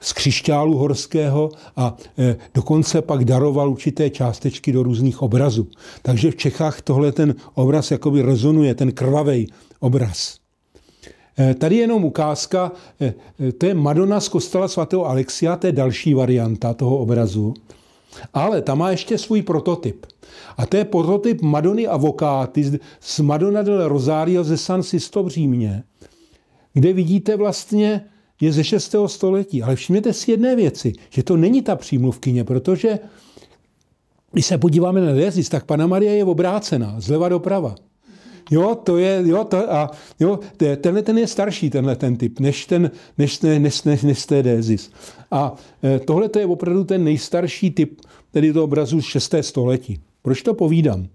z křišťálu horského a e, dokonce pak daroval určité částečky do různých obrazů. Takže v Čechách tohle ten obraz jakoby rezonuje, ten krvavý obraz. E, tady jenom ukázka, e, to je Madonna z kostela svatého Alexia, to je další varianta toho obrazu. Ale ta má ještě svůj prototyp. A to je prototyp Madony Avokáty z Madonna del Rosario ze San Sisto v Římě, kde vidíte vlastně je ze 6. století. Ale všimněte si jedné věci, že to není ta přímluvkyně, protože když se podíváme na Dezis, tak Pana Maria je obrácená, zleva doprava. Jo, to je, jo, to, a jo, tenhle ten je starší, tenhle ten typ, než ten, než, než, než, než té Dezis. A e, tohle je opravdu ten nejstarší typ, tedy toho obrazu z 6. století. Proč to povídám?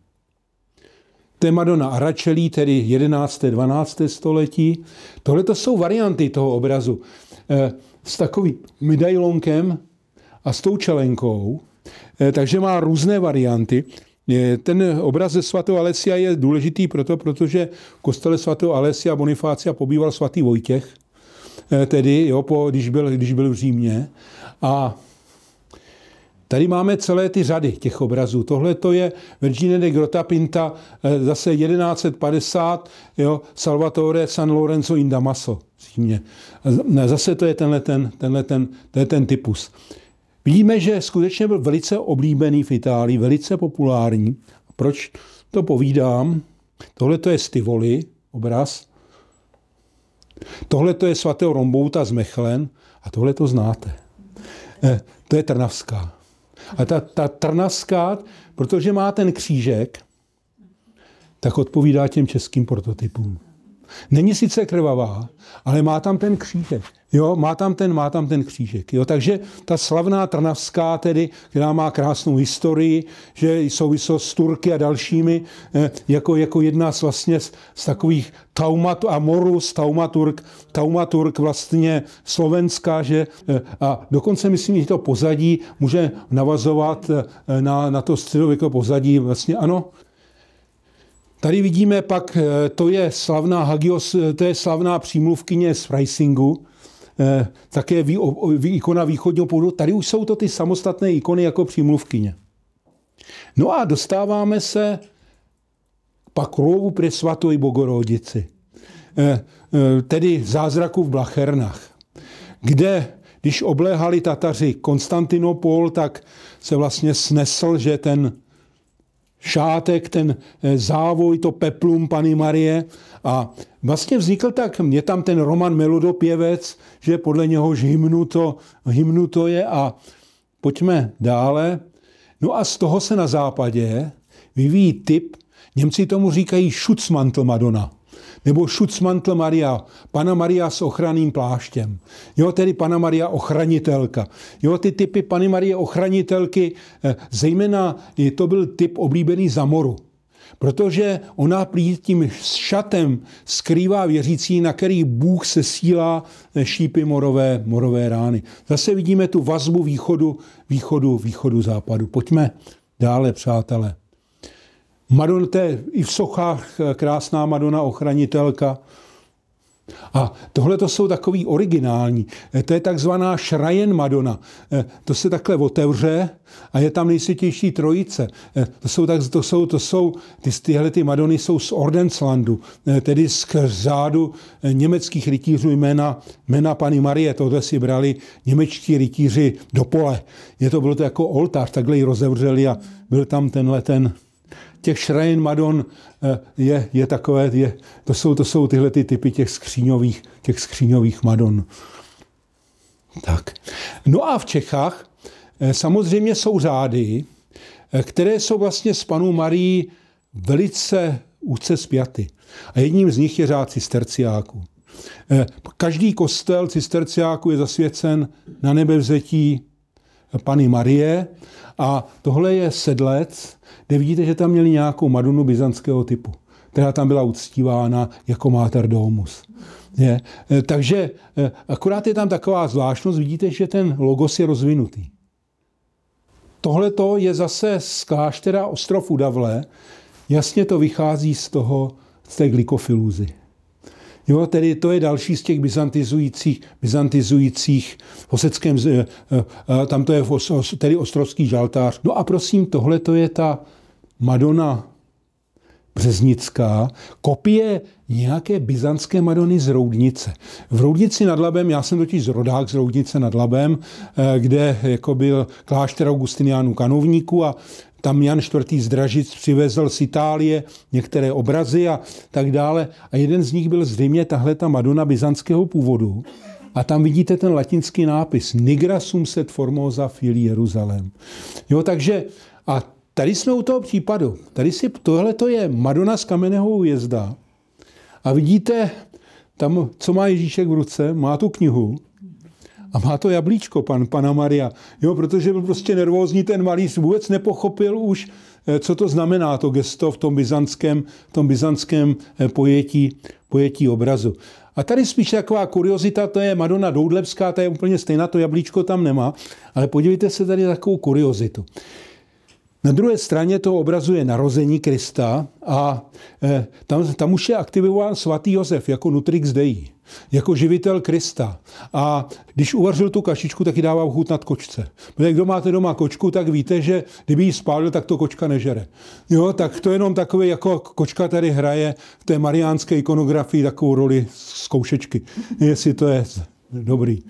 To je Madonna Aračelí, tedy 11. 12. století. Tohle to jsou varianty toho obrazu. Eh, s takovým medailonkem a s tou čelenkou. Eh, takže má různé varianty. Ten obraz ze svatého Alessia je důležitý proto, protože v kostele svatého Alessia Bonifácia pobýval svatý Vojtěch, eh, tedy, jo, po, když, byl, když byl v Římě. A Tady máme celé ty řady těch obrazů. Tohle to je Virginie de Grota Pinta, eh, zase 1150, jo, Salvatore San Lorenzo in Damaso. Zase to je tenhle ten, tenhle ten, tenhle ten typus. Vidíme, že skutečně byl velice oblíbený v Itálii, velice populární. Proč to povídám? Tohle to je Stivoli, obraz. Tohle to je svatého Rombouta z Mechlen a tohle to znáte. Eh, to je Trnavská. A ta, ta trnaská, protože má ten křížek, tak odpovídá těm českým prototypům. Není sice krvavá, ale má tam ten křížek. Jo, má tam ten, má tam ten křížek. Jo, takže ta slavná Trnavská tedy, která má krásnou historii, že souvislost s Turky a dalšími, eh, jako, jako jedna z vlastně z, z takových taumat a morus, taumaturk, taumaturk vlastně slovenská, že eh, a dokonce myslím, že to pozadí může navazovat eh, na, na to středověké pozadí, vlastně ano, Tady vidíme pak, to je slavná Hagios, to je slavná přímluvkyně z Freisingu, také ví, ví ikona východního půdu. Tady už jsou to ty samostatné ikony jako přímluvkyně. No a dostáváme se k Paklovu při svatoj Bogorodici, eh, eh, tedy zázraku v Blachernách, kde když obléhali Tataři Konstantinopol, tak se vlastně snesl, že ten šátek, ten eh, závoj, to peplum Pany Marie. A vlastně vznikl tak, je tam ten Roman Melodopěvec, že podle něhož hymnu to, hymnu to je a pojďme dále. No a z toho se na západě vyvíjí typ, Němci tomu říkají Schutzmantel Madonna nebo Schutzmantel Maria, Pana Maria s ochranným pláštěm. Jo, tedy Pana Maria ochranitelka. Jo, ty typy Pany Marie ochranitelky, eh, zejména to byl typ oblíbený za moru. Protože ona tím šatem skrývá věřící, na který Bůh se sílá eh, šípy morové, morové rány. Zase vidíme tu vazbu východu, východu, východu, západu. Pojďme dále, přátelé. Madonna, to je i v sochách eh, krásná Madonna ochranitelka. A tohle to jsou takový originální. Eh, to je takzvaná Schreien Madonna. Eh, to se takhle otevře a je tam nejsvětější trojice. To jsou, tak, to jsou, to jsou ty, tyhle ty Madony jsou z Ordenslandu, tedy z řádu německých rytířů jména, jména Pany Marie. Tohle si brali němečtí rytíři do pole. Je to bylo to jako oltář, takhle ji rozevřeli a byl tam tenhle ten těch Schrein Madon eh, je, je takové, je, to, jsou, to jsou tyhle ty typy těch skříňových, těch skříňových Madon. Tak. No a v Čechách eh, samozřejmě jsou řády, eh, které jsou vlastně s panou Marí velice úzce spjaty. A jedním z nich je řád cisterciáků. Každý kostel cisterciáků je zasvěcen na nebevzetí Pany Marie a tohle je sedlec, kde vidíte, že tam měli nějakou Madonu byzantského typu, která tam byla uctívána jako Mater Domus. Je. E, takže e, akorát je tam taková zvláštnost, vidíte, že ten logos je rozvinutý. Tohle je zase z kláštera Ostrov Udavle. Jasně to vychází z toho, z té glikofilúzy. Jo, tedy to je další z těch byzantizujících, byzantizujících v Oseckém, eh, eh, tam to je tedy ostrovský žaltář. No a prosím, tohle to je ta Madonna Březnická, kopie nějaké byzantské Madony z Roudnice. V Roudnici nad Labem, já jsem totiž z rodák z Roudnice nad Labem, eh, kde jako byl klášter Augustiniánů kanovníků a tam Jan IV. z Dražic přivezl z Itálie některé obrazy a tak dále. A jeden z nich byl zřejmě tahle ta Madonna byzantského původu. A tam vidíte ten latinský nápis Nigra sum set formosa fili Jeruzalém. Jo, takže a tady jsme u toho případu. Tady si, tohle to je Madonna z kamenného újezda. A vidíte, tam, co má Ježíšek v ruce, má tu knihu a má to jablíčko, pan, pana Maria. Jo, protože byl prostě nervózní ten malý, vůbec nepochopil už, eh, co to znamená to gesto v tom byzantském, v tom byzantském eh, pojetí, pojetí obrazu. A tady spíš taková kuriozita, to je Madonna Doudlebská, to je úplně stejná, to jablíčko tam nemá, ale podívejte se tady takovou kuriozitu. Na druhé straně to obrazuje narození Krista a eh, tam, tam už je aktivován svatý Josef jako Nutrix Dei, jako živitel Krista. A když uvařil tu kašičku, tak ji dával chutnat kočce. Protože kdo máte doma kočku, tak víte, že kdyby ji spálil, tak to kočka nežere. Jo, tak to jenom takové, jako kočka tady hraje v té mariánské ikonografii takovou roli zkoušečky. Jestli to je dobrý.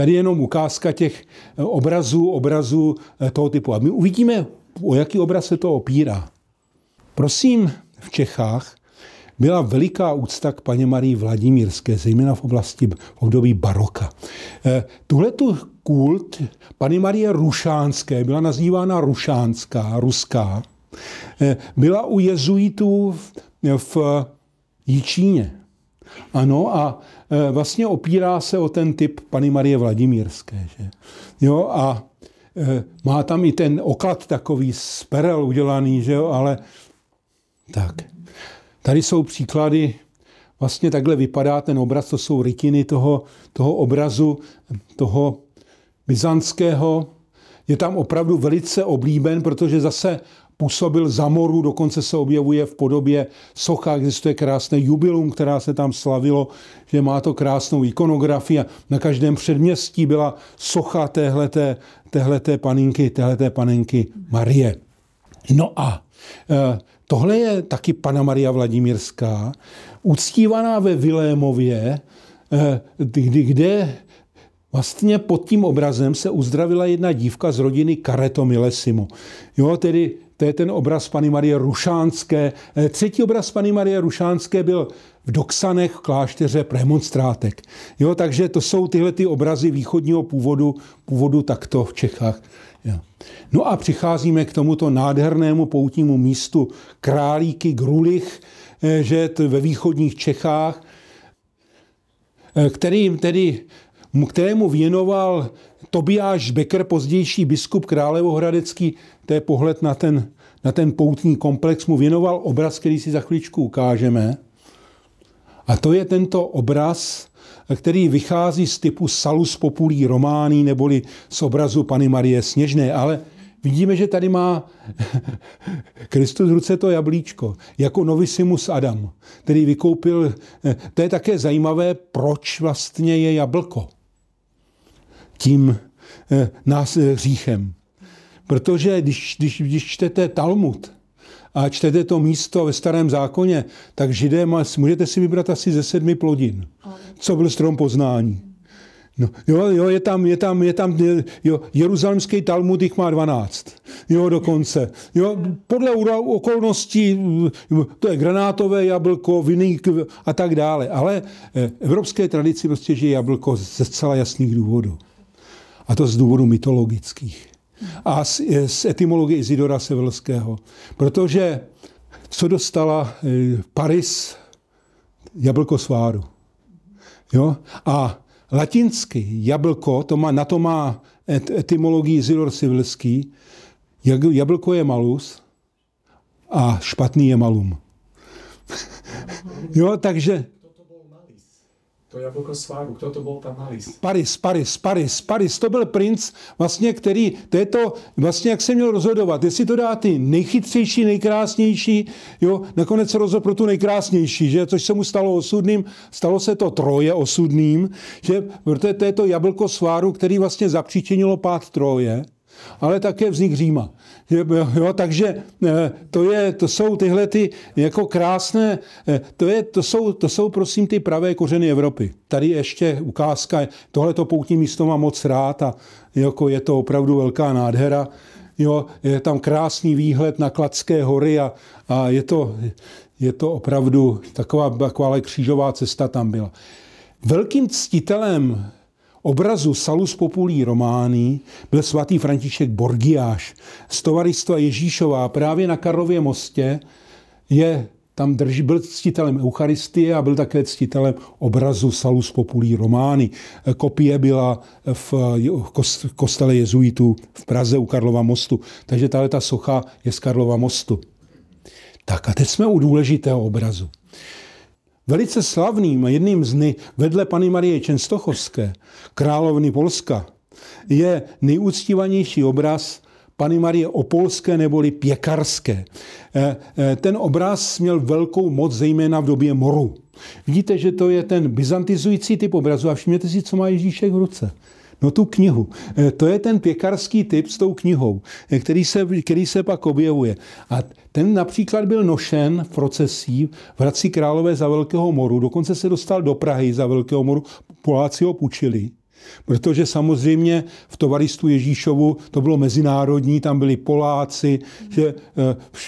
Tady je jenom ukázka těch eh, obrazů, obrazů eh, toho typu. A my uvidíme, o jaký obraz se to opírá. Prosím, v Čechách byla veliká úcta k paně Marii Vladimírské, zejména v oblasti v období baroka. Eh, Tuhle tu kult paní Marie Rušánské, byla nazývána Rušánská, ruská, byla u jezuitů v Jičíně. Ano, a vlastně opírá se o ten typ Pany Marie Vladimírské. Že? Jo, a e, má tam i ten oklad takový z perel udělaný, že jo, ale tak. Tady jsou příklady, vlastně takhle vypadá ten obraz, to jsou rytiny toho, toho obrazu, toho byzantského. Je tam opravdu velice oblíben, protože zase působil za moru, dokonce se objevuje v podobě socha, existuje krásné jubilum, která se tam slavilo, že má to krásnou ikonografii a na každém předměstí byla socha téhleté, téhleté paninky, téhleté panenky Marie. No a e, tohle je taky pana Maria Vladimírská, uctívaná ve Vilémově, e, kdy, kde Vlastně pod tím obrazem se uzdravila jedna dívka z rodiny Careto Milesimo. Jo, tedy to je ten obraz Pany Marie Rušánské. Eh, třetí obraz Pany Marie Rušánské byl v Doksanech v klášteře premonstrátek. Jo, takže to jsou tyhle ty obrazy východního původu, původu takto v Čechách. Jo. No a přicházíme k tomuto nádhernému poutnímu místu Králíky Grulich, eh, že to ve východních Čechách, eh, kterým tedy kterému věnoval Tobiáš Becker, pozdější biskup Králevohradecký, to je pohled na ten, na ten poutní komplex, mu věnoval obraz, který si za chvíličku ukážeme. A to je tento obraz, který vychází z typu Salus Populí Romání, neboli z obrazu Pany Marie Sněžné, ale vidíme, že tady má Kristus v ruce to jablíčko, jako Novisimus Adam, který vykoupil, to je také zajímavé, proč vlastně je jablko tím eh, nás eh, hříchem. Protože když, když, když čtete Talmud a čtete to místo ve starém zákoně, tak židé má, můžete si vybrat asi ze sedmi plodin. Co byl strom poznání. No, jo, jo, je tam, je tam, je tam, jo, jeruzalemský Talmud jich má 12. Jo, dokonce. Jo, podle okolností, to je granátové jablko, viník a tak dále. Ale eh, evropské tradici prostě žije jablko ze zcela jasných důvodů. A to z důvodu mytologických. A z, z etymologie Izidora Sevelského. Protože co dostala eh, Paris? Jablko sváru. Jo? A latinsky jablko, to má, na to má etymologii Izidor Sivilský, jablko je malus a špatný je malum. jo, takže to jablko sváru, kdo to byl tam Malis? Paris, Paris, Paris, Paris, to byl princ, vlastně, který, to je to, vlastně jak se měl rozhodovat, jestli to dá ty nejchytřejší, nejkrásnější, jo, nakonec se rozhodl pro tu nejkrásnější, že, což se mu stalo osudným, stalo se to troje osudným, že, protože to je to jablko sváru, který vlastně zapříčinilo pád troje, ale také vznik Říma. Jo, takže eh, to, je, to jsou tyhle ty jako krásné, eh, to, je, to, jsou, to jsou prosím ty pravé kořeny Evropy. Tady ještě ukázka, tohleto poutní místo mám moc rád a jako je to opravdu velká nádhera. Jo, je tam krásný výhled na Kladské hory a, a je, to, je to opravdu taková, taková křížová cesta tam byla. Velkým ctitelem obrazu Salus Populí Romání byl svatý František Borgiáš z tovaristva Ježíšová právě na Karlově mostě je tam drží, byl ctitelem Eucharistie a byl také ctitelem obrazu Salus Populí Romány. Kopie byla v kostele jezuitů v Praze u Karlova mostu. Takže tahle ta socha je z Karlova mostu. Tak a teď jsme u důležitého obrazu. Velice slavným a jedným z nej, vedle Pany Marie Čenstochovské, královny Polska, je nejúctívanější obraz Pany Marie Opolské neboli Pěkarské. Eh, eh, ten obraz měl velkou moc, zejména v době moru. Vidíte, že to je ten byzantizující typ obrazu a všimněte si, co má Ježíšek v ruce. No tu knihu. Eh, to je ten pěkarský typ s tou knihou, který se, který se pak objevuje. A ten například byl nošen v procesí v Hradci Králové za Velkého moru, dokonce se dostal do Prahy za Velkého moru, Poláci ho půjčili. Protože samozřejmě v tovaristu Ježíšovu to bylo mezinárodní, tam byli Poláci, že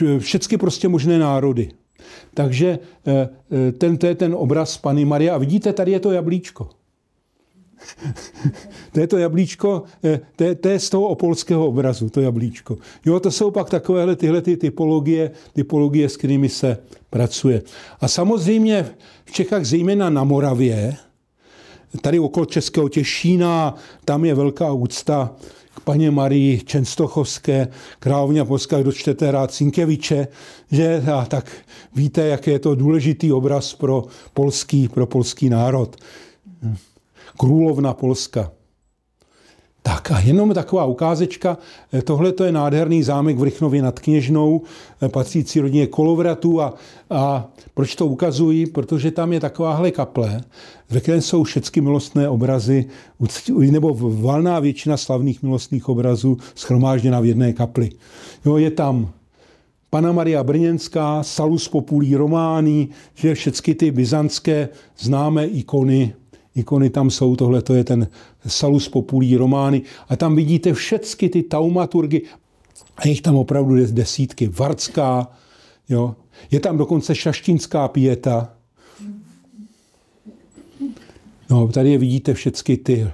eh, všechny prostě možné národy. Takže eh, eh, ten, to je ten obraz Pany Marie. A vidíte, tady je to jablíčko. To je to jablíčko, to je, to je z toho opolského obrazu, to jablíčko. Jo, to jsou pak takovéhle tyhle ty typologie, typologie, s kterými se pracuje. A samozřejmě v Čechách, zejména na Moravě, Tady okolo Českého Těšína, tam je velká úcta k paně Marii Čenstochovské, královně Polska, kdo čtete rád Cinkeviče, že a tak víte, jak je to důležitý obraz pro polský, pro polský národ. Královna Polska. Tak a jenom taková ukázečka. Tohle to je nádherný zámek v Rychnově nad Kněžnou, patřící rodině Kolovratů. A, a proč to ukazuji? Protože tam je takováhle kaple, ve které jsou všechny milostné obrazy, nebo valná většina slavných milostných obrazů schromážděna v jedné kapli. Jo, je tam Pana Maria Brněnská, Salus Populí Romány, že všechny ty byzantské známé ikony ikony tam jsou, tohle to je ten Salus Populí Romány a tam vidíte všechny ty taumaturgy a jich tam opravdu desítky. Varcká, jo. je tam dokonce šaštinská pěta. No, tady je vidíte všechny ty,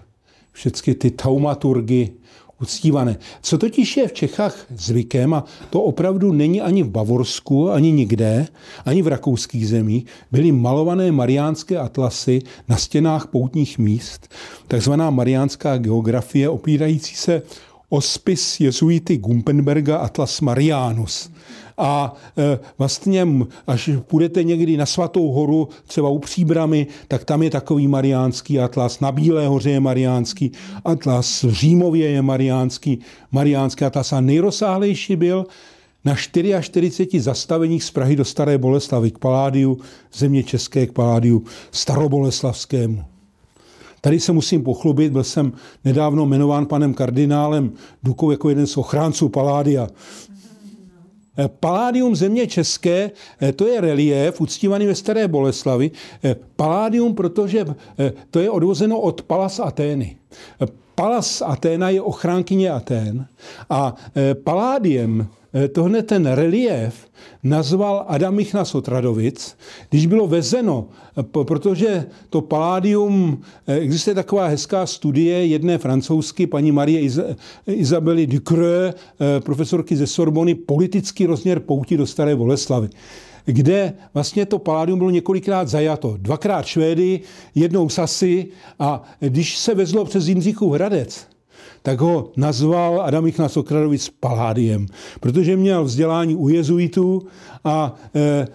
všechny ty taumaturgy, uctívané. Co totiž je v Čechách zvykem, a to opravdu není ani v Bavorsku, ani nikde, ani v rakouských zemích, byly malované mariánské atlasy na stěnách poutních míst, takzvaná mariánská geografie opírající se o spis jezuity Gumpenberga Atlas Marianus. A e, vlastně, až půjdete někdy na Svatou horu, třeba u Příbramy, tak tam je takový mariánský atlas. Na Bílé hoře je mariánský atlas, v Římově je mariánský, mariánský atlas. A nejrozsáhlejší byl na 44 zastaveních z Prahy do Staré Boleslavy k Paládiu, země České k Paládiu Staroboleslavskému. Tady se musím pochlubit, byl jsem nedávno jmenován panem kardinálem Dukou jako jeden z ochránců Paládia. Eh, Paládium země české, eh, to je relief uctívaný ve Staré Boleslavi. Eh, Paládium, protože to je odvozeno od Palas Atény. Palas Aténa je ochránkyně Atén a Paládiem tohle ten relief nazval Adam Michnas Otradovic, když bylo vezeno, eh, protože to paládium, eh, existuje taková hezká studie jedné francouzsky, paní Marie Izabely Ducreux, profesorky ze Sorbony, politický rozměr pouti do Staré Boleslavy kde vlastně to paládium bylo několikrát zajato. Dvakrát Švédy, jednou Sasy a když se vezlo přes Jindřichův Hradec, tak ho nazval Adam Ignác Okradovic Paládiem, protože měl vzdělání u jezuitů a e, e,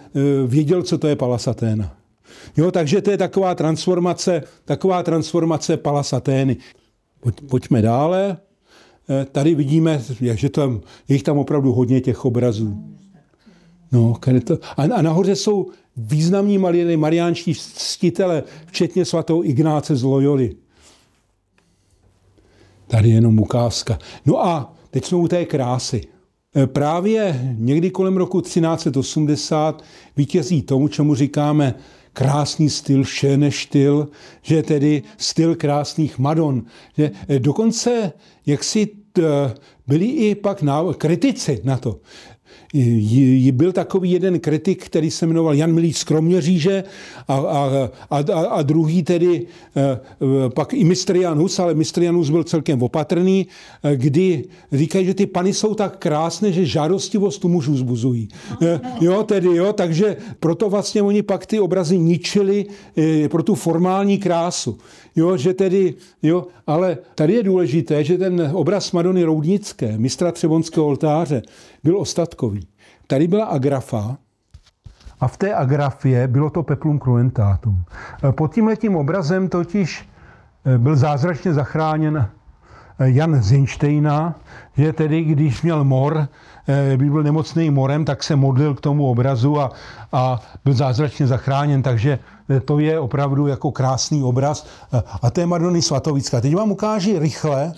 věděl, co to je Palasaténa. Jo, takže to je taková transformace, taková transformace Palasatény. Pojď, pojďme dále. E, tady vidíme, že tam, je jich tam opravdu hodně těch obrazů. No, to, a, a nahoře jsou významní mariánští ctitele, včetně svatého Ignáce z Loyoli. Tady jenom ukázka. No a teď jsme u té krásy. E, právě někdy kolem roku 1380 vítězí tomu, čemu říkáme krásný styl, šéne styl, že tedy styl krásných Madon. Že e, dokonce, jak si byli i pak kritici na to, byl takový jeden kritik, který se jmenoval Jan Milý z Kroměříže a, a, a, a druhý tedy eh, pak i mistr Jan Hus, ale mistr Jan Hus byl celkem opatrný, eh, kdy říkají, že ty pany jsou tak krásné, že žádostivost tu mužů zbuzují. Eh, jo, tedy jo, takže proto vlastně oni pak ty obrazy ničili pro tu formální krásu. Jo, že tedy, jo, ale tady je důležité, že ten obraz Madony Roudnické, mistra Třebonského oltáře, byl ostatkový. Tady byla agrafa, a v té agrafě bylo to peplum cruentatum. Pod tímhletím obrazem totiž eh, byl zázračně zachráněn eh, Jan Zinštejna, že tedy, když měl mor, eh, byl nemocný morem, tak se modlil k tomu obrazu a, a byl zázračně zachráněn, takže to je opravdu jako krásný obraz. A to je Madony Svatovická. Teď vám ukážu rychle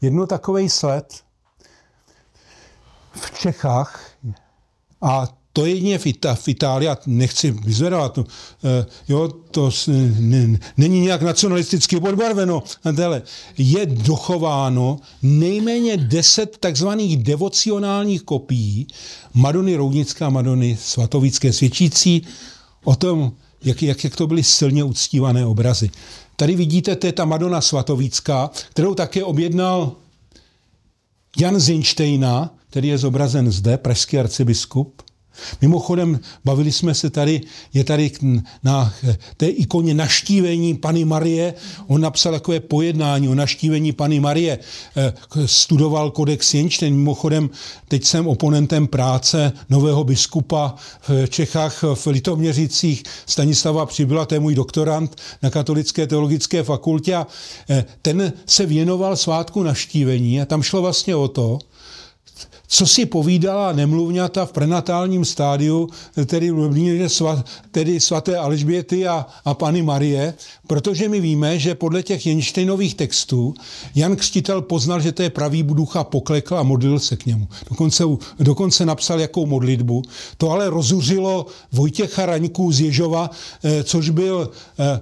jedno takový sled v Čechách a to jedině v, Ita, v Itálii, a nechci vyzvedovat, to, eh, jo, to ne, není nějak nacionalisticky podbarveno, ale je dochováno nejméně deset takzvaných devocionálních kopií Madony Roudnické a Madony Svatovické, svědčící o tom, jak, jak, jak to byly silně uctívané obrazy. Tady vidíte, to je ta Madonna Svatovická, kterou také objednal Jan Zinštejna, který je zobrazen zde, pražský arcibiskup. Mimochodem, bavili jsme se tady, je tady na té ikoně naštívení Pany Marie, on napsal takové pojednání o naštívení Pany Marie, eh, studoval kodex Jenčten, mimochodem teď jsem oponentem práce nového biskupa v Čechách v Litoměřicích, Stanislava Přibyla, to je můj doktorant na Katolické teologické fakultě. A eh, ten se věnoval svátku naštívení a tam šlo vlastně o to, co si povídala nemluvňata v prenatálním stádiu, tedy, tedy svaté Alžběty a, a Pany Marie, protože my víme, že podle těch Jenštejnových textů Jan Křtitel poznal, že to je pravý ducha, poklekl a modlil se k němu. Dokonce, dokonce napsal jakou modlitbu. To ale rozuřilo Vojtěcha Raňků z Ježova, eh, což byl eh,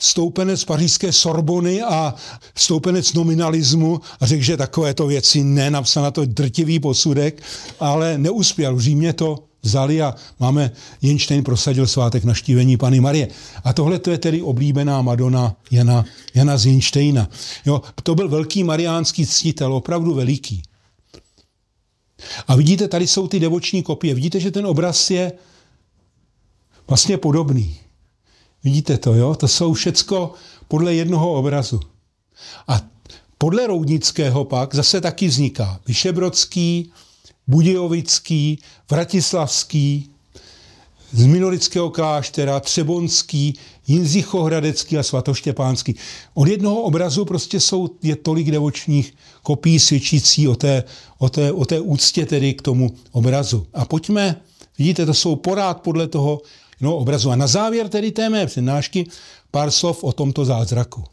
stoupenec pařížské Sorbony a stoupenec nominalismu a řekl, že takovéto věci ne, napsal na to drtivý posudek, ale neuspěl. V Římě to vzali a máme, Jenštejn prosadil svátek naštívení Pany Marie. A tohle to je tedy oblíbená Madonna Jana, Jana z Jenštejna. Jo, to byl velký mariánský ctitel, opravdu veliký. A vidíte, tady jsou ty devoční kopie. Vidíte, že ten obraz je vlastně podobný. Vidíte to, jo? To jsou všecko podle jednoho obrazu. A podle Roudnického pak zase taky vzniká Vyšebrodský, Budějovický, Vratislavský, z Minorického kláštera, Třebonský, Jindřichohradecký a Svatoštěpánský. Od jednoho obrazu prostě jsou, je tolik devočních kopií svědčící o té, o, té, o té úctě tedy k tomu obrazu. A pojďme, vidíte, to jsou porád podle toho, no, obrazu. A na závěr tedy té mé přednášky pár slov o tomto zázraku.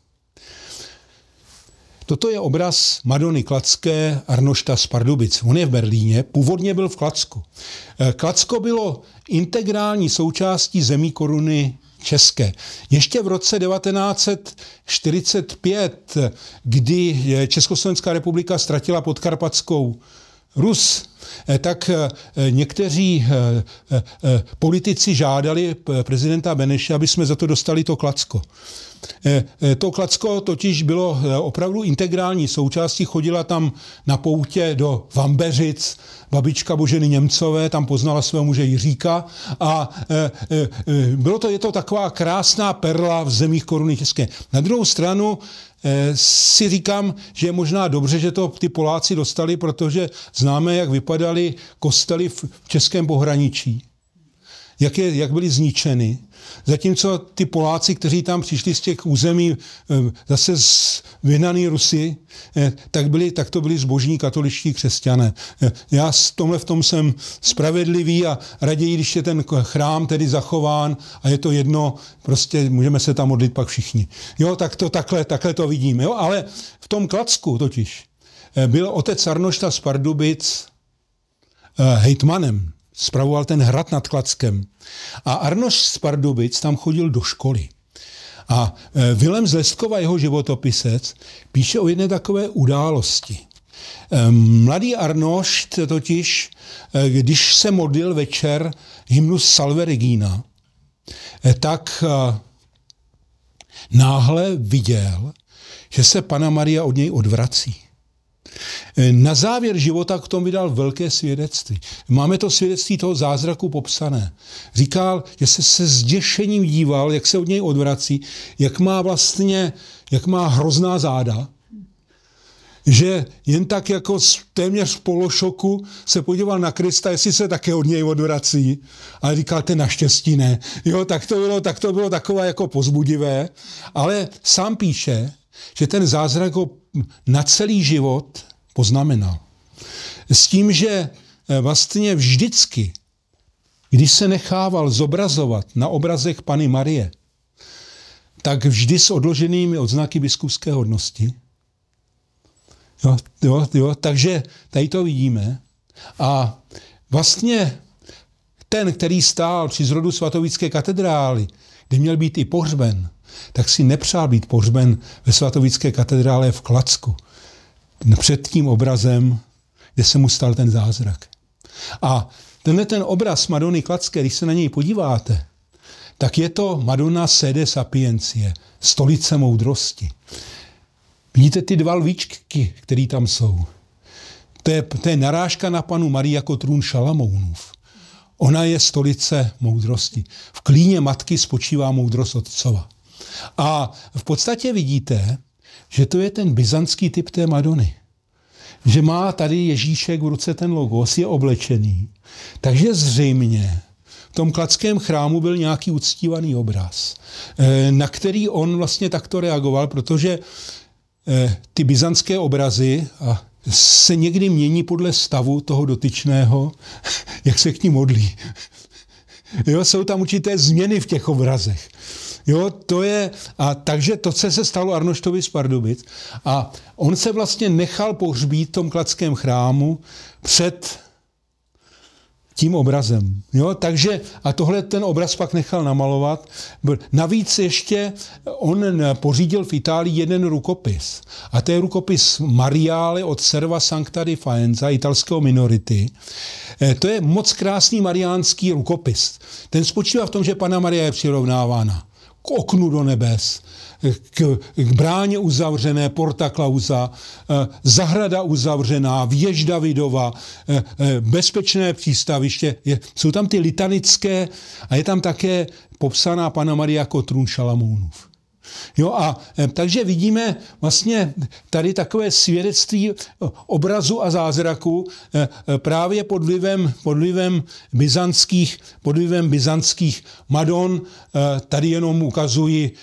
Toto je obraz Madony Klacké Arnošta z Pardubic. On je v Berlíně, původně byl v Klacku. Eh, Klacko bylo integrální součástí zemí koruny české. Ještě v roce 1945, kdy Československá republika ztratila podkarpatskou Rus, Eh, tak eh, někteří eh, politici žádali prezidenta Beneše, aby jsme za to dostali to klacko. To Klacko totiž bylo opravdu integrální součástí, chodila tam na poutě do Vambeřic, babička Boženy Němcové, tam poznala svého muže Jiříka a bylo to, je to taková krásná perla v zemích koruny české. Na druhou stranu si říkám, že je možná dobře, že to ty Poláci dostali, protože známe, jak vypadaly kostely v českém pohraničí jak, je, jak byly zničeny. Zatímco ty Poláci, kteří tam přišli z těch území eh, zase z vyhnaný Rusy, eh, tak, byli, tak to byli zbožní katoličtí křesťané. Eh, já s tomhle v tom jsem spravedlivý a raději, když je ten chrám tedy zachován a je to jedno, prostě můžeme se tam modlit pak všichni. Jo, tak to takhle, takhle to vidíme. Jo, ale v tom Klacku totiž byl otec Arnošta z Pardubic hejtmanem spravoval ten hrad nad Klackem. A Arnoš z Pardubic tam chodil do školy. A e, Vilem z Lestkova, jeho životopisec, píše o jedné takové události. E, mladý Arnošt totiž, e, když se modlil večer hymnus Salve Regina, tak náhle viděl, že se Pana Maria od něj odvrací. Na závěr života k tomu vydal velké svědectví. Máme to svědectví toho zázraku popsané. Říkal, že se se zděšením díval, jak se od něj odvrací, jak má vlastně, jak má hrozná záda, že jen tak jako téměř v pološoku se podíval na Krista, jestli se také od něj odvrací. Ale říkal, ten naštěstí ne. Jo, tak to bylo, tak to bylo takové jako pozbudivé. Ale sám píše, že ten zázrak ho na celý život poznamenal. S tím, že eh, vlastně vždycky, když se nechával zobrazovat na obrazech Pany Marie, tak vždy s odloženými odznaky biskupské hodnosti. Jo, jo, jo, takže tady to vidíme. A vlastně ten, který stál při zrodu svatovické katedrály, kde měl být i pohřben, tak si nepřál být pohřben ve svatovické katedrále v Klacku. Před tím obrazem, kde se mu stal ten zázrak. A tenhle ten obraz Madony Klacké, když se na něj podíváte, tak je to Madonna Sede Sapiencie, stolice moudrosti. Vidíte ty dva lvíčky, které tam jsou. To je, to je narážka na panu Marii jako trůn Šalamounův. Ona je stolice moudrosti. V klíně matky spočívá moudrost otcova. A v podstatě vidíte, že to je ten byzantský typ té Madony. Že má tady Ježíšek v ruce ten logos, je oblečený. Takže zřejmě v tom kladském chrámu byl nějaký uctívaný obraz, eh, na který on vlastně takto reagoval, protože eh, ty byzantské obrazy a se někdy mění podle stavu toho dotyčného, jak se k ní modlí. Jo, jsou tam určité změny v těch obrazech. Jo, to je, a takže to, co se stalo Arnoštovi z Pardubic, a on se vlastně nechal pohřbít v tom kladském chrámu před tím obrazem. Jo? Takže, a tohle ten obraz pak nechal namalovat. Navíc ještě on pořídil v Itálii jeden rukopis. A to je rukopis Mariále od Serva Sancta di Faenza, italského minority. E, to je moc krásný mariánský rukopis. Ten spočívá v tom, že Pana Maria je přirovnávána k oknu do nebes, k, k bráně uzavřené, porta klauza, eh, zahrada uzavřená, věž Davidova, eh, eh, bezpečné přístaviště. Jsou tam ty litanické a je tam také popsaná Pana Maria trůn Šalamounův. Jo, a takže vidíme vlastně tady takové svědectví obrazu a zázraku právě pod vlivem, pod vlivem byzantských, pod vlivem byzantských Madon. Tady jenom ukazuji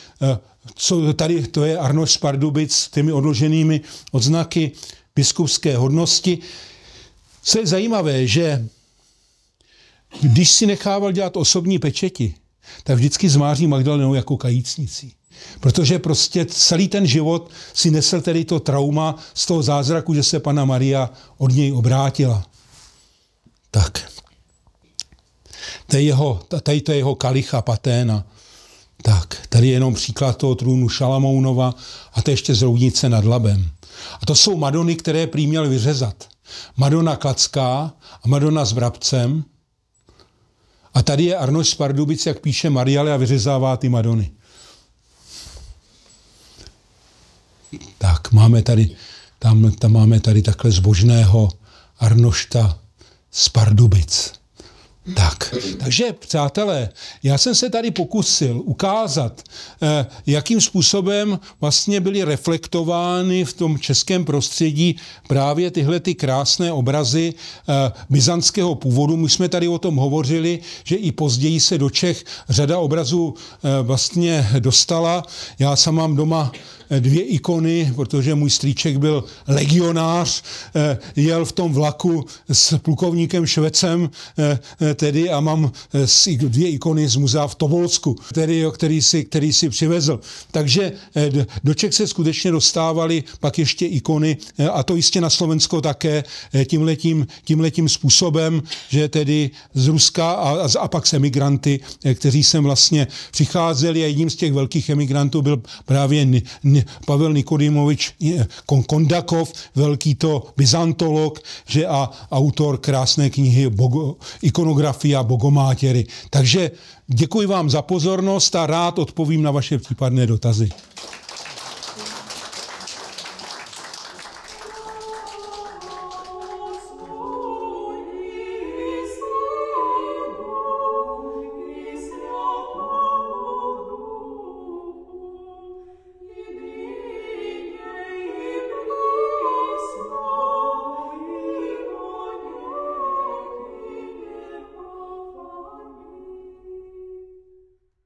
co tady, to je Arnoš z Pardubic s těmi odloženými odznaky biskupské hodnosti. Co je zajímavé, že když si nechával dělat osobní pečeti, tak vždycky zmáří Magdalenou jako kajícnicí. Protože prostě celý ten život si nesl tedy to trauma z toho zázraku, že se Pana Maria od něj obrátila. Tak. To je jeho, tady to je jeho kalicha paténa. Tak, tady je jenom příklad toho trůnu Šalamounova a to ještě z Roudnice nad Labem. A to jsou Madony, které prý měl vyřezat. Madonna Klacká a Madonna s Brabcem. A tady je Arnoš z Pardubic, jak píše Mariale a vyřezává ty Madony. Tak, máme tady, tam, tam máme tady takhle zbožného Arnošta z Pardubic. Tak, takže přátelé, já jsem se tady pokusil ukázat, eh, jakým způsobem vlastně byly reflektovány v tom českém prostředí právě tyhle ty krásné obrazy eh, byzantského původu. My jsme tady o tom hovořili, že i později se do Čech řada obrazů eh, vlastně dostala. Já sám mám doma dvě ikony, protože můj strýček byl legionář, jel v tom vlaku s plukovníkem Švecem tedy a mám dvě ikony z muzea v Tobolsku, tedy, který, si, který si přivezl. Takže do Čech se skutečně dostávaly pak ještě ikony a to jistě na Slovensko také tímhletím, tímhletím způsobem, že tedy z Ruska a, a pak s emigranty, kteří sem vlastně přicházeli a jedním z těch velkých emigrantů byl právě Pavel Nikodimovič Kondakov, velký to byzantolog, že a autor krásné knihy Bogo, Ikonografia Bogomátěry. Takže děkuji vám za pozornost a rád odpovím na vaše případné dotazy.